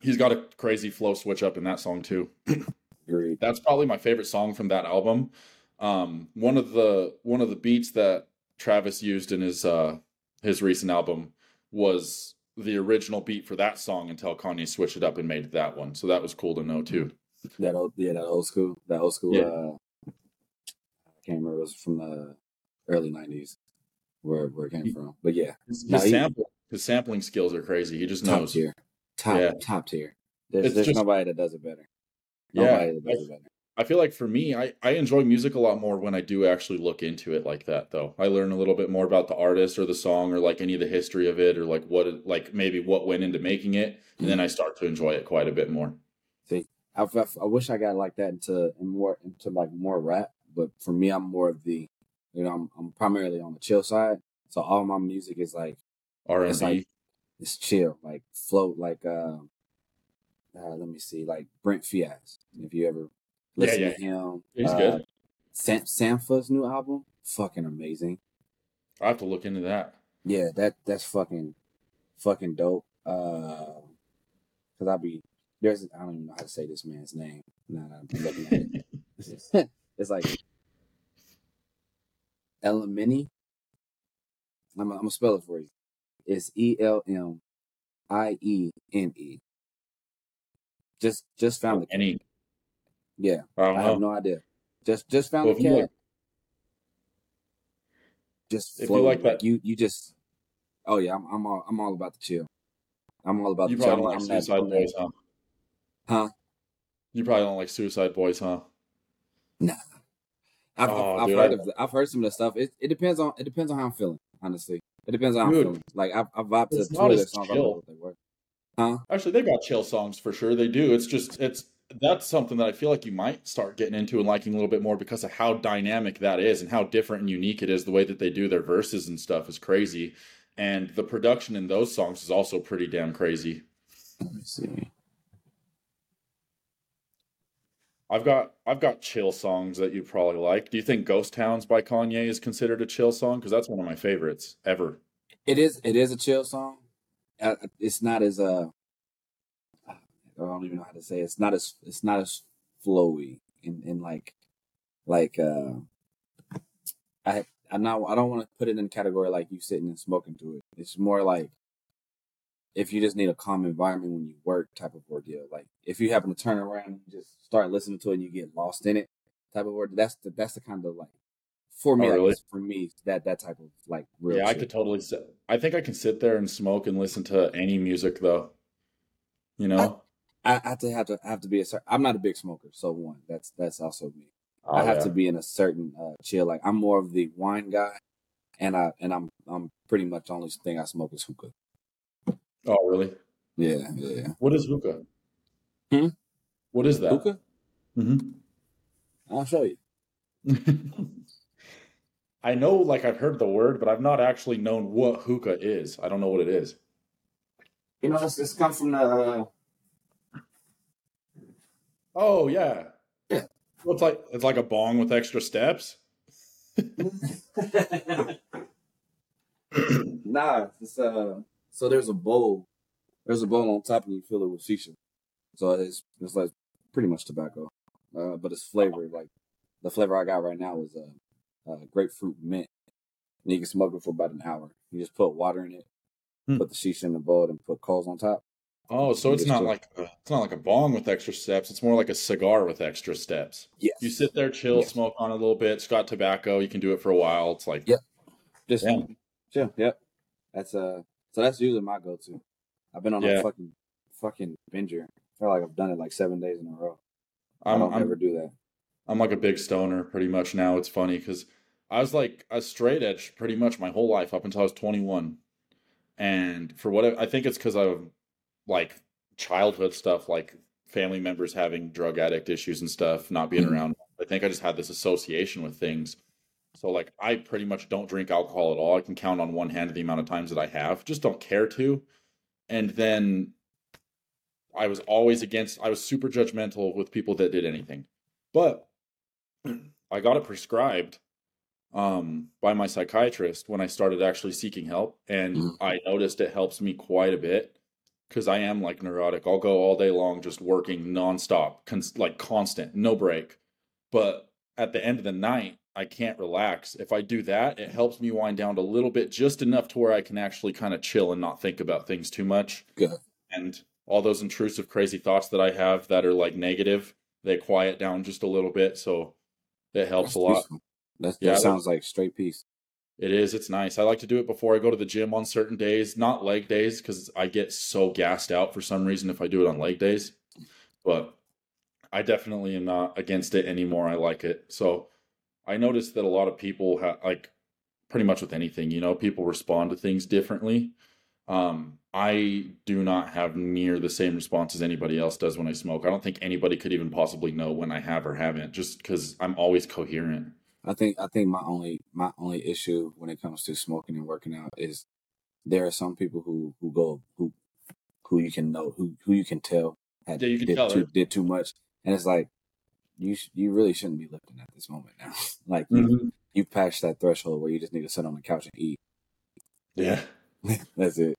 Speaker 1: He's got a crazy flow switch up in that song too.
Speaker 2: Agreed.
Speaker 1: That's probably my favorite song from that album. Um, one of the one of the beats that Travis used in his uh his recent album was the original beat for that song until Kanye switched it up and made that one. So that was cool to know too.
Speaker 2: That old, yeah, that old school, that old school.
Speaker 1: Yeah.
Speaker 2: Uh, I can't remember. It was from the early '90s, where where it came from. But yeah,
Speaker 1: His,
Speaker 2: No,
Speaker 1: his
Speaker 2: he-
Speaker 1: sample his sampling skills are crazy. He just
Speaker 2: top
Speaker 1: knows.
Speaker 2: tier, top
Speaker 1: Yeah.
Speaker 2: top tier. There's there's
Speaker 1: just-
Speaker 2: nobody that does it better.
Speaker 1: Yeah,
Speaker 2: Nobody that does it better.
Speaker 1: I feel like for me, I, I enjoy music a lot more when I do actually look into it like that, though. I learn a little bit more about the artist or the song or like any of the history of it or like what, it, like maybe what went into making it. And then I start to enjoy it quite a bit more.
Speaker 2: I, I, I wish I got like that into more into like more rap, but for me, I'm more of the, you know, I'm I'm primarily on the chill side. So all my music is like
Speaker 1: R and
Speaker 2: It's like- it's chill, like float, like uh, uh let me see, like Brent Faiyaz. If you ever listen
Speaker 1: yeah.
Speaker 2: to him,
Speaker 1: He's
Speaker 2: uh,
Speaker 1: good.
Speaker 2: Sam Sampha's new album, fucking amazing.
Speaker 1: I have to look into that.
Speaker 2: Yeah, that that's fucking fucking dope. Uh, cause I'll be there's I don't even know how to say this man's name. Now that I'm looking at it, it's like Elamini. I'm I'm gonna spell it for you. It's E L M I E N E. Just just found the
Speaker 1: Any,
Speaker 2: yeah.
Speaker 1: I don't
Speaker 2: I have no idea. Just just found
Speaker 1: Well,
Speaker 2: the cat.
Speaker 1: like-
Speaker 2: just
Speaker 1: If you like
Speaker 2: like,
Speaker 1: that-
Speaker 2: you you just. Oh yeah, I'm I'm all I'm all about the chill. I'm all about
Speaker 1: You
Speaker 2: the chill.
Speaker 1: probably
Speaker 2: I'm,
Speaker 1: don't like
Speaker 2: I'm
Speaker 1: Suicide Boys, huh?
Speaker 2: Huh?
Speaker 1: You probably don't like Suicide Boys, huh?
Speaker 2: I've,
Speaker 1: Oh,
Speaker 2: I've, I've
Speaker 1: dude,
Speaker 2: heard
Speaker 1: I-
Speaker 2: of the, I've heard some of the stuff. It it depends on it depends on how I'm feeling. Honestly, it depends on how
Speaker 1: Dude,
Speaker 2: I'm feeling. Like I I vibe to
Speaker 1: it's
Speaker 2: two
Speaker 1: not
Speaker 2: of their
Speaker 1: as
Speaker 2: songs. Huh?
Speaker 1: Actually, they've got chill songs for sure. They do. It's just it's that's something that I feel like you might start getting into and liking a little bit more because of how dynamic that is and how different and unique it is. The way that they do their verses and stuff is crazy, and the production in those songs is also pretty damn crazy.
Speaker 2: Let me see.
Speaker 1: I've got I've got chill songs that you probably like. Do you think Ghost Towns by Kanye is considered a chill song? Because that's one of my favorites ever.
Speaker 2: It is. It is a chill song. It's not as uh. I don't even know how to say it. it's not as it's not as flowy and and like like uh. I I'm not I don't want to put it in category like you sitting and smoking to it. It's more like if you just need a calm environment when you work type of ordeal. Like if you happen to turn around and just start listening to it and you get lost in it type of word. That's the that's the kind of like for me,
Speaker 1: Oh, really?
Speaker 2: for me, that that type of like real.
Speaker 1: yeah, I could totally sit. I think I can sit there and smoke and listen to any music though. You know?
Speaker 2: I have to have to have to be a certain. I'm not a big smoker, so one that's that's also me.
Speaker 1: Oh,
Speaker 2: I have
Speaker 1: yeah.
Speaker 2: to be in a certain uh, chill. Like I'm more of the wine guy, and I and I'm I'm pretty much the only thing I smoke is hookah.
Speaker 1: Oh, really?
Speaker 2: Yeah, yeah.
Speaker 1: What is hookah?
Speaker 2: Hmm?
Speaker 1: What is that?
Speaker 2: Hookah?
Speaker 1: Mm-hmm.
Speaker 2: I'll show you.
Speaker 1: I know, like I've heard the word, but I've not actually known what hookah is. I don't know what it is.
Speaker 2: You know, this, this comes from the. Uh,
Speaker 1: Oh yeah,
Speaker 2: Yeah.
Speaker 1: Well, it's like it's like a bong with extra steps.
Speaker 2: nah, it's uh. So there's a bowl. There's a bowl on top, and you fill it with shisha. So it's it's like pretty much tobacco, uh, but it's flavored. Like the flavor I got right now is uh, uh grapefruit mint. And you can smoke it for about an hour. You just put water in it,
Speaker 1: Hmm.
Speaker 2: put the shisha in the bowl, and put coals on top.
Speaker 1: Oh, so it's not
Speaker 2: do-
Speaker 1: like a, it's not like a bong with extra steps. It's more like a cigar with extra steps.
Speaker 2: Yes.
Speaker 1: You sit there, chill,
Speaker 2: Yes.
Speaker 1: smoke on a little bit. It's got tobacco. You can do it for a while. It's like
Speaker 2: Yep. Just
Speaker 1: Yeah.
Speaker 2: chill. Yep. That's uh. So that's usually my go-to. I've been on
Speaker 1: Yeah.
Speaker 2: a fucking fucking binger. I feel like I've done it like seven days in a row. I
Speaker 1: I'm,
Speaker 2: don't
Speaker 1: I'm
Speaker 2: ever do that.
Speaker 1: I'm like a big stoner pretty much now. It's funny because I was like a straight edge pretty much my whole life up until I was 21. And for what I, I think it's because of like childhood stuff, like family members having drug addict issues and stuff, not being
Speaker 2: Mhm.
Speaker 1: around. I think I just had this association with things. So like I pretty much don't drink alcohol at all. I can count on one hand the amount of times that I have. Just don't care to. And then I was always against I was super judgmental with people that did anything. But I got it prescribed um, by my psychiatrist when I started actually seeking help, and
Speaker 2: Mhm.
Speaker 1: I noticed it helps me quite a bit because I am like neurotic. I'll go all day long just working nonstop, cons- like constant, no break. But at the end of the night, I can't relax. If I do that, it helps me wind down a little bit, just enough to where I can actually kind of chill and not think about things too much.
Speaker 2: Good.
Speaker 1: And all those intrusive, crazy thoughts that I have that are like negative, they quiet down just a little bit. So it helps
Speaker 2: That's
Speaker 1: a lot.
Speaker 2: peaceful. That's,
Speaker 1: Yeah,
Speaker 2: that
Speaker 1: that-
Speaker 2: sounds like straight peace.
Speaker 1: It is. It's nice. I like to do it before I go to the gym on certain days, not leg days, because I get so gassed out for some reason if I do it on leg days. But I definitely am not against it anymore. I like it. So I noticed that a lot of people have, like, pretty much with anything, you know, people respond to things differently. Um, I do not have near the same response as anybody else does when I smoke. I don't think anybody could even possibly know when I have or haven't, just because I'm always coherent.
Speaker 2: I think I think my only my only issue when it comes to smoking and working out is there are some people who who go who who you can know who who you can tell had
Speaker 1: Yeah, you can
Speaker 2: did
Speaker 1: tell
Speaker 2: too did too much, and it's like you sh- you really shouldn't be lifting at this moment now. like you
Speaker 1: Mm-hmm.
Speaker 2: you passed that threshold where you just need to sit on the couch and eat.
Speaker 1: Yeah.
Speaker 2: That's it.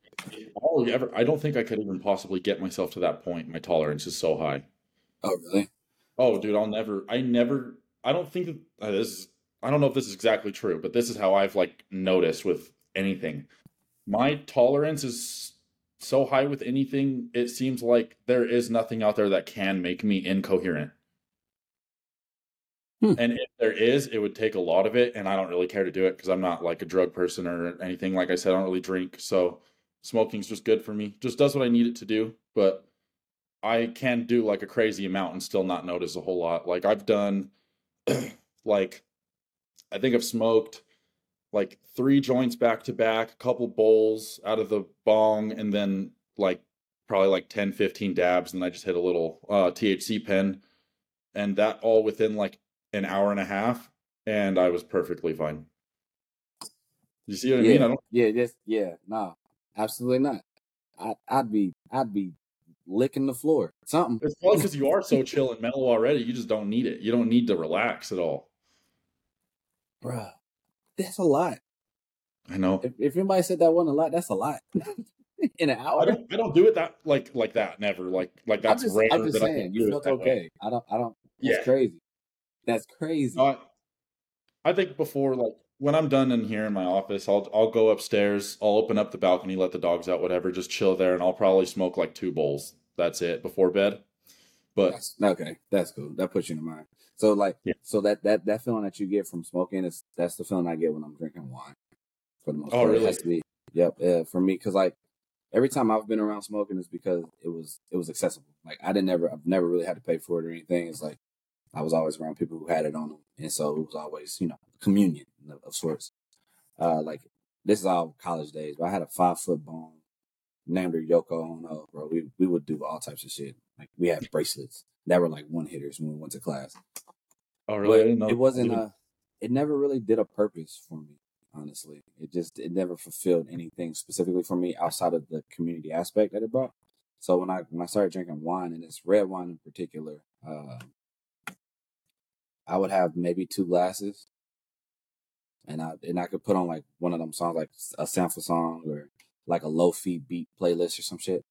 Speaker 1: all ever I don't think I could even possibly get myself to that point. My tolerance is so high.
Speaker 2: Oh really?
Speaker 1: Oh, dude, I'll never I never I don't think uh, this is I don't know if this is exactly true, but this is how I've like noticed with anything. My tolerance is so high with anything, it seems like there is nothing out there that can make me incoherent.
Speaker 2: Hmm.
Speaker 1: And if there is, it would take a lot of it, and I don't really care to do it because I'm not like a drug person or anything. Like I said, I don't really drink, so smoking's just good for me. Just does what I need it to do, but I can do like a crazy amount and still not notice a whole lot. Like I've done like I think I've smoked like three joints back to back, a couple bowls out of the bong, and then like probably like 10, 15 dabs, and I just hit a little uh, THC pen, and that all within like an hour and a half, and I was perfectly fine. You see what I
Speaker 2: yeah,
Speaker 1: mean? I don't.
Speaker 2: yeah, yes, yeah, no, absolutely not. I, I'd be, I'd be licking the floor. Something.
Speaker 1: It's probably because you are so chill and mellow already. You just don't need it. You don't need to relax at all.
Speaker 2: Bruh, that's a lot.
Speaker 1: I know.
Speaker 2: If, if anybody said that wasn't a lot, that's a lot. In an hour.
Speaker 1: I don't. I don't do it that like like that. Never like like
Speaker 2: I'm
Speaker 1: that's
Speaker 2: just,
Speaker 1: rare
Speaker 2: I'm just
Speaker 1: I
Speaker 2: saying,
Speaker 1: can
Speaker 2: you felt
Speaker 1: that way.
Speaker 2: okay. I don't, I don't, that's
Speaker 1: Yeah.
Speaker 2: crazy. That's crazy.
Speaker 1: Uh, I think before like when I'm done in here in my office, I'll I'll go upstairs, I'll open up the balcony, let the dogs out, whatever, just chill there, and I'll probably smoke like two bowls. That's it before bed. But
Speaker 2: That's, okay, that's cool. That puts you in mind. So like,
Speaker 1: Yeah.
Speaker 2: so that that that feeling that you get from smoking is that's the feeling I get when I'm drinking wine. For the most
Speaker 1: Oh,
Speaker 2: part,
Speaker 1: really?
Speaker 2: it has to be. Yep. Uh, for me, because like every time I've been around smoking is because it was it was accessible. Like I didn't ever I've never really had to pay for it or anything. It's like I was always around people who had it on them, and so it was always you know communion of, of sorts. Uh, like this is all college days, but I had a five foot bone named her Yoko Ono, bro. We we would do all types of shit. Like we had bracelets that were like one hitters when we went to class.
Speaker 1: oh really? I didn't know
Speaker 2: But it wasn't uh it never really did a purpose for me, honestly. It just it never fulfilled anything specifically for me outside of the community aspect that it brought. So when I when I started drinking wine and this red wine in particular, uh, I would have maybe two glasses, and I and I could put on like one of them songs, like a sample song or like a lo-fi beat playlist or some shit.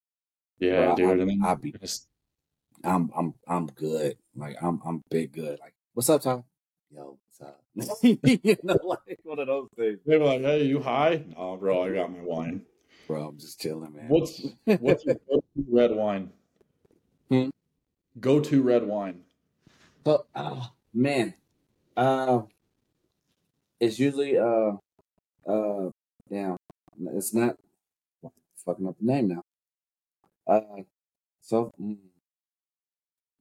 Speaker 1: yeah,
Speaker 2: Bro,
Speaker 1: dude.
Speaker 2: I-
Speaker 1: and then
Speaker 2: I'd be, I'm I'm I'm good. Like I'm I'm big good. Like what's up, Tom? Yo, what's up? you know, like one of those things,
Speaker 1: they were like, "Hey, you high?" Oh, bro, I got my wine.
Speaker 2: bro. I'm just chilling, man.
Speaker 1: What's what's your go-to red wine?
Speaker 2: Hmm?
Speaker 1: Go to red wine.
Speaker 2: But uh, man, uh, it's usually uh uh damn, it's not fucking up the name now. Uh, so mm,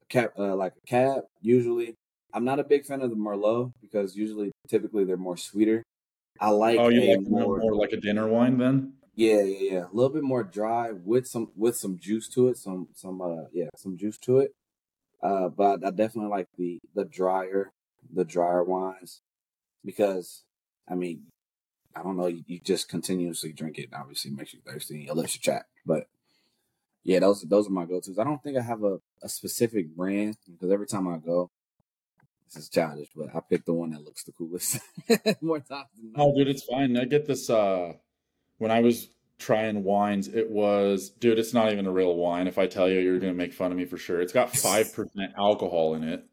Speaker 2: cab uh like a cab usually. I'm not a big fan of the Merlot because usually typically they're more sweeter. I like
Speaker 1: Oh, you like more,
Speaker 2: more
Speaker 1: more like a dinner wine then?
Speaker 2: yeah yeah yeah a little bit more dry with some with some juice to it some some uh yeah some juice to it. Uh, but I definitely like the the drier the drier wines because I mean I don't know you, you just continuously drink it and obviously makes you thirsty and your lips are chapped but yeah those those are my go tos I don't think I have a, a specific brand because every time I go this is childish but I pick the one that looks the coolest more times than not.
Speaker 1: Oh, dude, it's fine. I get this. Uh, when I was trying wines, it was, dude, it's not even a real wine. If I tell you, you're gonna make fun of me for sure. It's got five percent alcohol in it,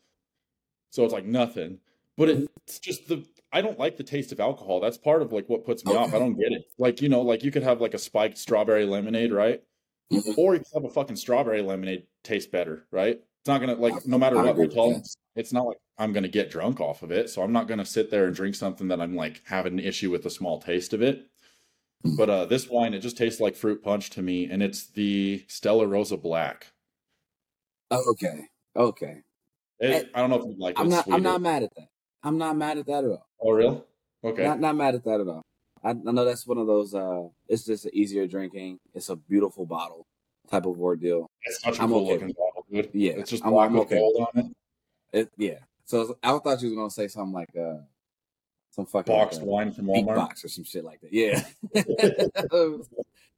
Speaker 1: so it's like nothing. But it's just the. I don't like the taste of alcohol. That's part of like what puts me off. I don't get it. Like you know, like you could have like a spiked strawberry lemonade, right?
Speaker 2: Mhm.
Speaker 1: Or you could have a fucking strawberry lemonade taste better, right? It's not gonna like no matter what we call it, it's not like I'm gonna get drunk off of it. So I'm not gonna sit there and drink something that I'm like having an issue with the small taste of it.
Speaker 2: Mm.
Speaker 1: But uh this wine, it just tastes like fruit punch to me, and it's the Stella Rosa Black.
Speaker 2: okay okay
Speaker 1: It, I don't know if you like.
Speaker 2: I'm not I'm not mad at that I'm not mad at that at all.
Speaker 1: Oh, real? Okay.
Speaker 2: Not not mad at that at all. I, I know that's one of those. uh It's just easier drinking. It's a beautiful bottle type of ordeal.
Speaker 1: it's such a
Speaker 2: I'm
Speaker 1: cool
Speaker 2: okay
Speaker 1: looking bottle, dude.
Speaker 2: Yeah,
Speaker 1: It's just
Speaker 2: I'm-
Speaker 1: black
Speaker 2: I'm
Speaker 1: with
Speaker 2: okay
Speaker 1: gold on it.
Speaker 2: It, yeah. So I thought you was gonna say something like uh some fucking
Speaker 1: Boxed
Speaker 2: uh,
Speaker 1: wine from Walmart.
Speaker 2: box or some shit like that. Yeah.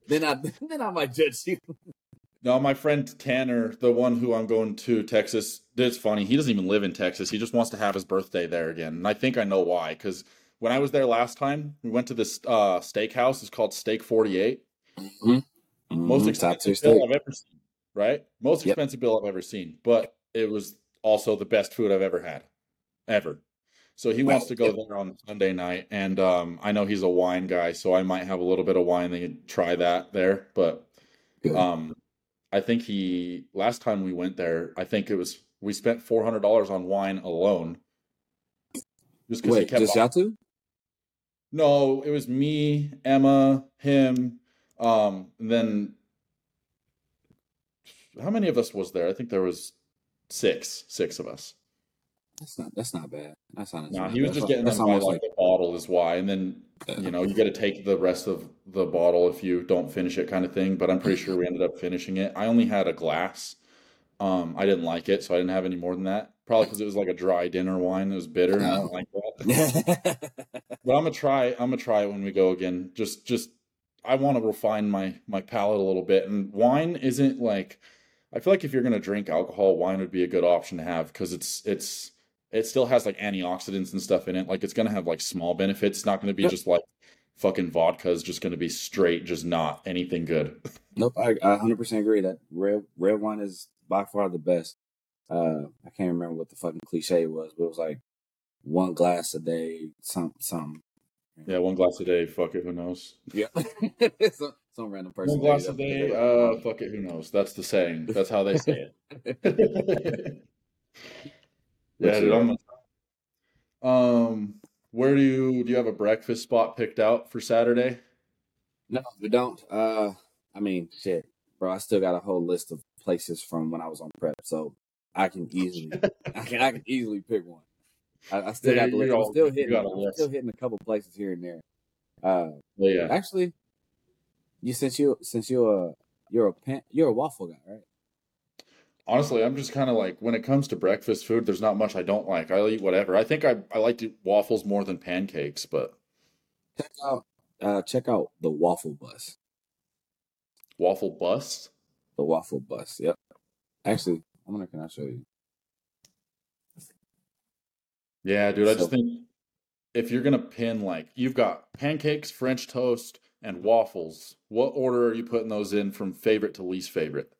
Speaker 2: then I then I might judge you.
Speaker 1: No, my friend Tanner, the one who I'm going to Texas, it's funny. He doesn't even live in Texas. He just wants to have his birthday there again. And I think I know why. Because when I was there last time, we went to this uh, steakhouse. It's called Steak 48. Most
Speaker 2: Mhm, top tier
Speaker 1: expensive bill
Speaker 2: steak.
Speaker 1: I've ever seen, right? Most
Speaker 2: Yep.
Speaker 1: expensive bill I've ever seen. But it was also the best food I've ever had. Ever. So he wants to go there on Sunday night. And um, I know he's a wine guy. So I might have a little bit of wine. They can try that there. But um, I think he last time we went there, I think it was we spent four hundred dollars on wine alone. Just because he kept
Speaker 2: just two?
Speaker 1: No, it was me, Emma, him, um, and then how many of us was there? I think there was six, six of us.
Speaker 2: That's not that's not bad. That's not.
Speaker 1: No, he was
Speaker 2: that's
Speaker 1: just getting
Speaker 2: that's
Speaker 1: them by like
Speaker 2: like
Speaker 1: the bottle is why, and then you know, you got to take the rest of the bottle if you don't finish it, kind of thing. But I'm pretty sure we ended up finishing it. I only had a glass. Um, I didn't like it, so I didn't have any more than that. Probably because it was like a dry dinner wine. It was bitter, and I don't like that. but I'm gonna try. I'm gonna try it when we go again. Just, just, I want to refine my my palate a little bit. And wine isn't like. I feel like if you're gonna drink alcohol, wine would be a good option to have because it's it's it still has like antioxidants and stuff in it. Like it's gonna have like small benefits. It's not gonna be
Speaker 2: Yep.
Speaker 1: just like fucking vodka is just gonna be straight, just not anything good.
Speaker 2: Nope, I, I 100% agree that red red wine is by far the best. Uh, I can't remember what the fucking cliche was, but it was like one glass a day, some some.
Speaker 1: Yeah, one glass a day. Fuck it, who knows?
Speaker 2: Yeah, some, some random person.
Speaker 1: One glass a day. Uh, fuck it, who knows? That's the saying. That's how they say it. yeah, dude. I'm. Um, where do you do you have a breakfast spot picked out for Saturday?
Speaker 2: No, we don't. Uh, I mean, shit, bro. I still got a whole list of places from when I was on prep, so I can easily, I can, I can easily pick one. I, I still
Speaker 1: Yeah,
Speaker 2: got the list. I'm still hitting,
Speaker 1: got a
Speaker 2: I'm still hitting a couple places here and there. Uh,
Speaker 1: yeah.
Speaker 2: actually, you since you since you're a you're a pan, you're a waffle guy, right?
Speaker 1: Honestly, I'm just kind of like when it comes to breakfast food, there's not much I don't like. I eat whatever. I think I I like to waffles more than pancakes, but
Speaker 2: Check out, uh, check out the waffle bus.
Speaker 1: waffle bus.
Speaker 2: The waffle bus. Yep. Actually, I'm gonna can I show you?
Speaker 1: Yeah, dude. I just think if you're gonna pin like you've got pancakes, French toast, and waffles, what order are you putting those in from favorite to least favorite?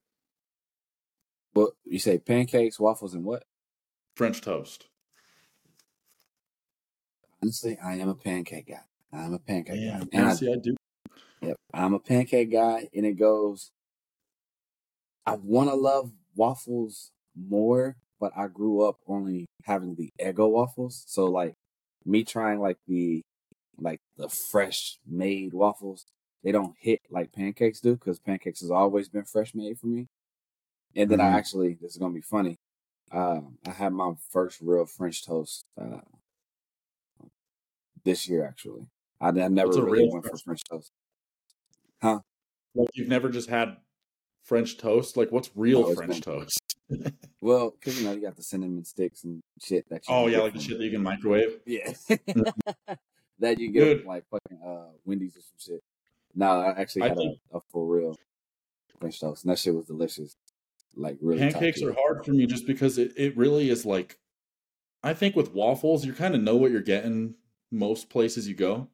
Speaker 2: But you say pancakes, waffles, and what?
Speaker 1: French toast.
Speaker 2: Honestly, I am a pancake guy. I'm a pancake guy,
Speaker 1: Damn,
Speaker 2: and I
Speaker 1: see, I do.
Speaker 2: Yep. I'm a pancake guy, and it goes. I want to love waffles more, but I grew up only having the Eggo waffles. So, like, me trying like the, like the fresh made waffles, they don't hit like pancakes do because pancakes has always been fresh made for me. And then I
Speaker 1: Mhm.
Speaker 2: actually, this is gonna be funny. Um, I had my first real French toast uh, this year. Actually, I, I never really
Speaker 1: real
Speaker 2: went for
Speaker 1: French
Speaker 2: French toast.
Speaker 1: Like you've never just had French toast? Like what's real
Speaker 2: No,
Speaker 1: French toast?
Speaker 2: Well, because you know you got the cinnamon sticks and shit that you
Speaker 1: Oh yeah, like the shit that you can microwave.
Speaker 2: Yeah, that you get
Speaker 1: Dude.
Speaker 2: like fucking uh, Wendy's or some shit. No, I actually
Speaker 1: I
Speaker 2: had
Speaker 1: think-
Speaker 2: a, a for real French toast, and that shit was delicious. Like really,
Speaker 1: Pancakes are hard for me just because it, it really is like I think with waffles you kind of know what you're getting most places you go.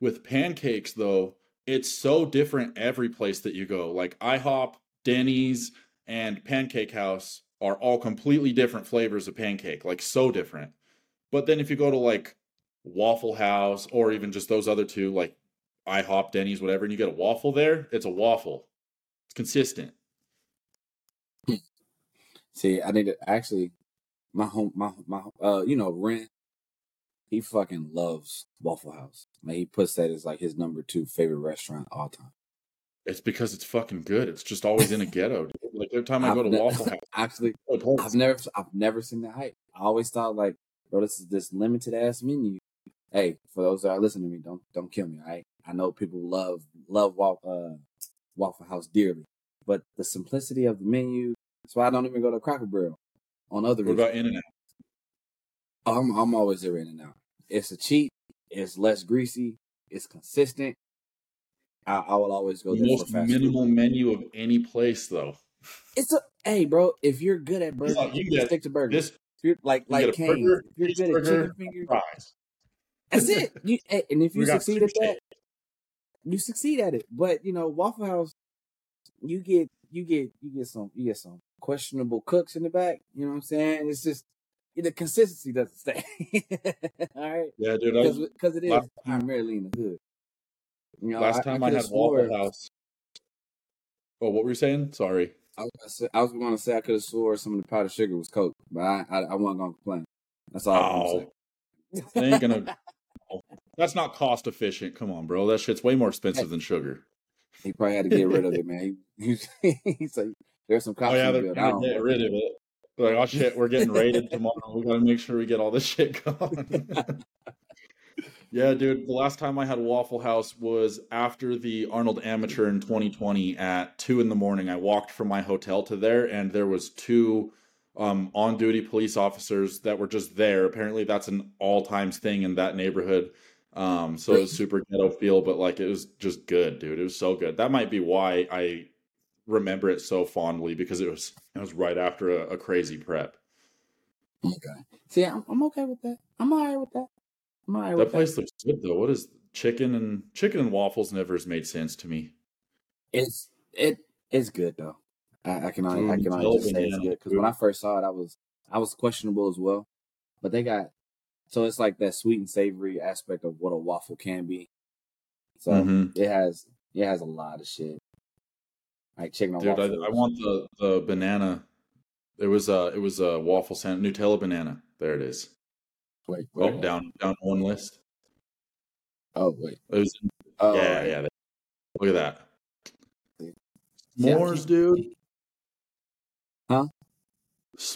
Speaker 1: With pancakes though, it's so different every place that you go. Like IHOP, Denny's, and Pancake House are all completely different flavors of pancake, like so different. But then if you go to like Waffle House or even just those other two, like IHOP, Denny's, whatever, and you get a waffle there, it's a waffle. It's consistent.
Speaker 2: See, I need to actually my home my my uh you know Ren. He fucking loves Waffle House. Like he puts that as like his number two favorite restaurant all time.
Speaker 1: It's because it's fucking good. It's just always in a ghetto. Dude. Like every time I go to
Speaker 2: ne-
Speaker 1: Waffle House,
Speaker 2: Actually. I've never I've never seen the hype. I always thought like, bro, this is this limited ass menu. Hey, for those that are listening to me, don't don't kill me. All right, I know people love love Wa- uh, Waffle House dearly, but the simplicity of the menu. That's why I don't even go to Cracker Barrel on other.
Speaker 1: what about In and Out?
Speaker 2: I'm I'm always there in and out. It's a cheat. It's less greasy. It's consistent. I, I will always go
Speaker 1: The
Speaker 2: there
Speaker 1: most
Speaker 2: for fast food.
Speaker 1: minimal menu of any place, though.
Speaker 2: It's a hey, bro. If you're good at burgers,
Speaker 1: you can get
Speaker 2: stick to burgers.
Speaker 1: This
Speaker 2: you're like
Speaker 1: you
Speaker 2: like Cane's,
Speaker 1: burger,
Speaker 2: if you're good at chicken fingers,
Speaker 1: fries.
Speaker 2: that's it. You, hey, and if you succeed at that, you succeed at it. But you know, Waffle House, you get you get you get some you get some questionable cooks in the back. You know what I'm saying? It's just the consistency doesn't stay. All right,
Speaker 1: Yeah, dude.
Speaker 2: Because it is primarily in the hood. You know,
Speaker 1: last time I,
Speaker 2: could've
Speaker 1: had Waffle
Speaker 2: swore-
Speaker 1: House. Oh, what were you saying? Sorry.
Speaker 2: I was, gonna say- I was going to say I could have swore some of the powdered sugar was Coke, but I I, I wasn't going to complain. That's all I
Speaker 1: Oh, they ain't gonna. That's not cost efficient. Come on, bro. That shit's way more expensive than sugar.
Speaker 2: He probably had to get rid of it, man. He, he's like, there's some cops
Speaker 1: Oh yeah, they're
Speaker 2: building.
Speaker 1: Gonna get rid of it. Like, oh shit, we're getting raided tomorrow. We gotta make sure we get all this shit gone. Yeah, dude. The last time I had Waffle House was after the Arnold Amateur in 2020 at two in the morning. I walked from my hotel to there, and there was two um, on-duty police officers that were just there. Apparently, that's an all times thing in that neighborhood. Um, so it was super ghetto feel, but like it was just good, dude. It was so good. That might be why I remember it so fondly because it was it was right after a, a crazy prep.
Speaker 2: Okay. See, I'm, I'm okay with that. I'm all right with that. I'm all right
Speaker 1: That
Speaker 2: with that.
Speaker 1: place looks good though. What is chicken and chicken and waffles never has made sense to me.
Speaker 2: It's it it's good though. I, I can only I can only just say it's good because when I first saw it, I was I was questionable as well. But they got so it's like that sweet and savory aspect of what a waffle can be. So
Speaker 1: Mhm.
Speaker 2: it has it has a lot of shit like chicken
Speaker 1: Dude, I. I want the the banana. It was a it was a waffle sandwich, Nutella banana. There it is.
Speaker 2: Wait,
Speaker 1: Oh,
Speaker 2: wait.
Speaker 1: down down one list.
Speaker 2: Oh wait.
Speaker 1: It was
Speaker 2: Oh
Speaker 1: yeah
Speaker 2: right.
Speaker 1: yeah. Look at that. S'mores, dude.
Speaker 2: Huh?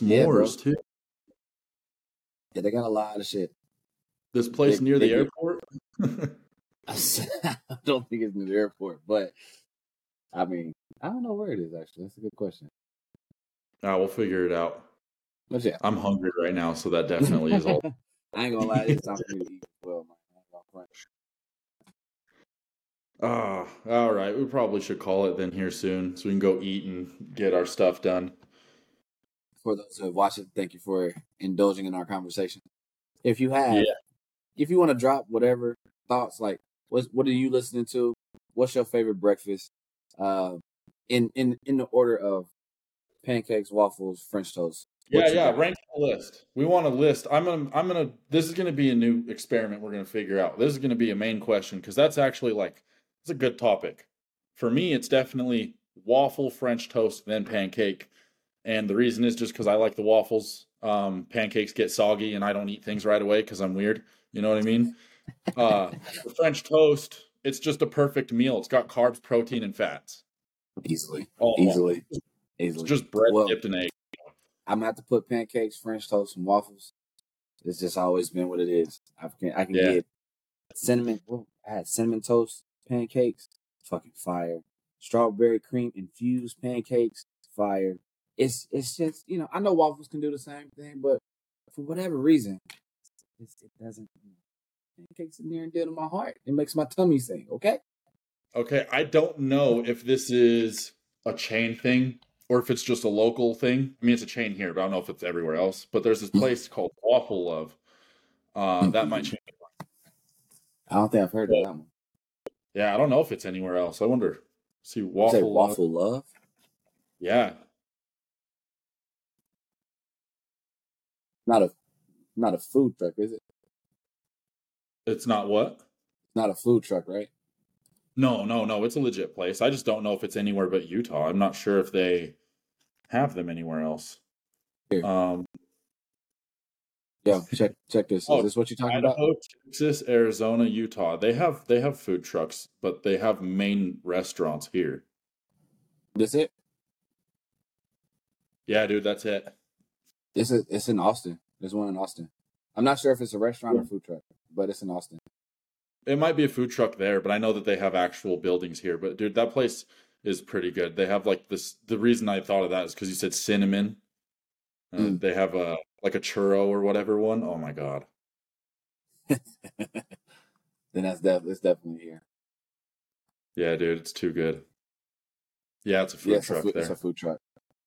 Speaker 2: Yeah.
Speaker 1: S'mores too.
Speaker 2: Yeah, they got a lot of shit.
Speaker 1: This place
Speaker 2: They-
Speaker 1: near
Speaker 2: they
Speaker 1: the airport.
Speaker 2: I don't think it's near the airport, but I mean, I don't know where it is actually. That's a good question.
Speaker 1: Ah, we'll figure it out.
Speaker 2: But yeah,
Speaker 1: I'm hungry right now, so that definitely is all.
Speaker 2: I ain't gonna lie, it's time for me to eat as well, man. I ain't gonna front.
Speaker 1: Ah, all right. We probably should call it then here soon, so we can go eat and get our stuff done.
Speaker 2: For those who have watched it, thank you for indulging in our conversation. If you have,
Speaker 1: Yeah.
Speaker 2: if you want to drop whatever thoughts, like what what are you listening to? What's your favorite breakfast? Uh, in in in the order of pancakes, waffles, French toast.
Speaker 1: Yeah, yeah.
Speaker 2: got?
Speaker 1: Rank the list. We want a list. I'm gonna. I'm gonna. This is gonna be a new experiment. We're gonna figure out. This is gonna be a main question because that's actually like it's a good topic. For me, it's definitely waffle, French toast, then pancake. And the reason is just because I like the waffles. Um, pancakes get soggy, and I don't eat things right away because I'm weird. You know what I mean? Uh, the French toast. It's just a perfect meal. It's got carbs, protein, and fats.
Speaker 2: Easily,
Speaker 1: All
Speaker 2: easily, easily.
Speaker 1: just bread
Speaker 2: Well,
Speaker 1: dipped in egg.
Speaker 2: I'm gonna have to put pancakes, French toast, and waffles. It's just always been what it is. I can I can
Speaker 1: Yeah.
Speaker 2: get cinnamon. Well, I had cinnamon toast pancakes, fucking fire. Strawberry cream infused pancakes, fire. It's it's just you know I know waffles can do the same thing, but for whatever reason, it's, it doesn't. Pancakes are near and dear to my heart. It makes my tummy sing. Okay.
Speaker 1: Okay, I don't know if this is a chain thing or if it's just a local thing. I mean, it's a chain here, but I don't know if it's everywhere else. But there's this place called Waffle Love. Uh, that might change.
Speaker 2: I don't think I've heard of that one.
Speaker 1: Yeah, I don't know if it's anywhere else. I wonder. See, Waffle Love.
Speaker 2: waffle love.
Speaker 1: Yeah,
Speaker 2: Not a not a food truck, is it?
Speaker 1: it's not what?
Speaker 2: Not a food truck, right?
Speaker 1: No, no, no. It's a legit place. I just don't know if it's anywhere but Utah. I'm not sure if they have them anywhere else.
Speaker 2: Here.
Speaker 1: Um,
Speaker 2: Yo, check check this. Is
Speaker 1: Oh,
Speaker 2: this what you're talking about?
Speaker 1: Idaho, Texas, Arizona, Utah. They have they have food trucks, but they have main restaurants here.
Speaker 2: This it?
Speaker 1: Yeah, dude, that's it.
Speaker 2: This is it's in Austin. There's one in Austin. I'm not sure if it's a restaurant or food truck, but it's in Austin.
Speaker 1: It might be a food truck there, but I know that they have actual buildings here. But dude, that place is pretty good. They have like this. The reason I thought of that is because you said cinnamon. Uh,
Speaker 2: Mm.
Speaker 1: They have a like a churro or whatever one. Oh my god.
Speaker 2: then that's def- it's definitely here.
Speaker 1: Yeah, dude, it's too good. Yeah, it's a food
Speaker 2: Yeah, it's a,
Speaker 1: truck
Speaker 2: food,
Speaker 1: there.
Speaker 2: it's a food truck,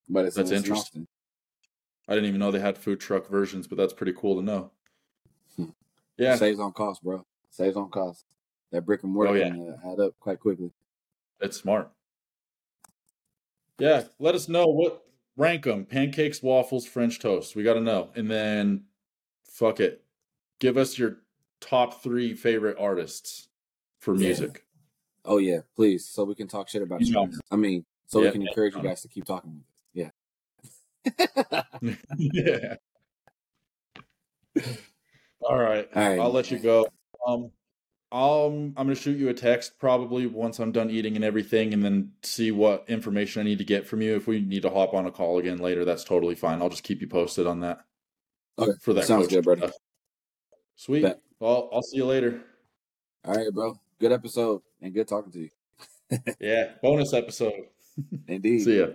Speaker 2: but it's,
Speaker 1: That's interesting.
Speaker 2: Austin.
Speaker 1: I didn't even know they had food truck versions, but that's pretty cool to know.
Speaker 2: Hmm.
Speaker 1: Yeah,
Speaker 2: Saves on cost, bro. Saves on cost. That brick and mortar
Speaker 1: Oh, yeah.
Speaker 2: can uh, add up quite quickly.
Speaker 1: it's smart. Yeah, let us know what rank them: pancakes, waffles, French toast. We got to know, and then fuck it, give us your top three favorite artists for
Speaker 2: Yeah.
Speaker 1: music.
Speaker 2: Oh yeah, please, so we can talk shit about you.
Speaker 1: Yeah.
Speaker 2: guys. I mean, so
Speaker 1: Yeah,
Speaker 2: we can
Speaker 1: yeah,
Speaker 2: encourage you guys to keep talking. Yeah.
Speaker 1: yeah. All right.
Speaker 2: All right.
Speaker 1: I'll let you go. Um, um, I'm gonna shoot you a text probably once I'm done eating and everything, and then see what information I need to get from you. If we need to hop on a call again later, that's totally fine. I'll just keep you posted on that.
Speaker 2: Okay,
Speaker 1: For that
Speaker 2: sounds good, brother.
Speaker 1: Sweet.
Speaker 2: Bet.
Speaker 1: Well, I'll see you later.
Speaker 2: All right, bro. Good episode and good talking to you.
Speaker 1: yeah, bonus episode.
Speaker 2: Indeed.
Speaker 1: See ya.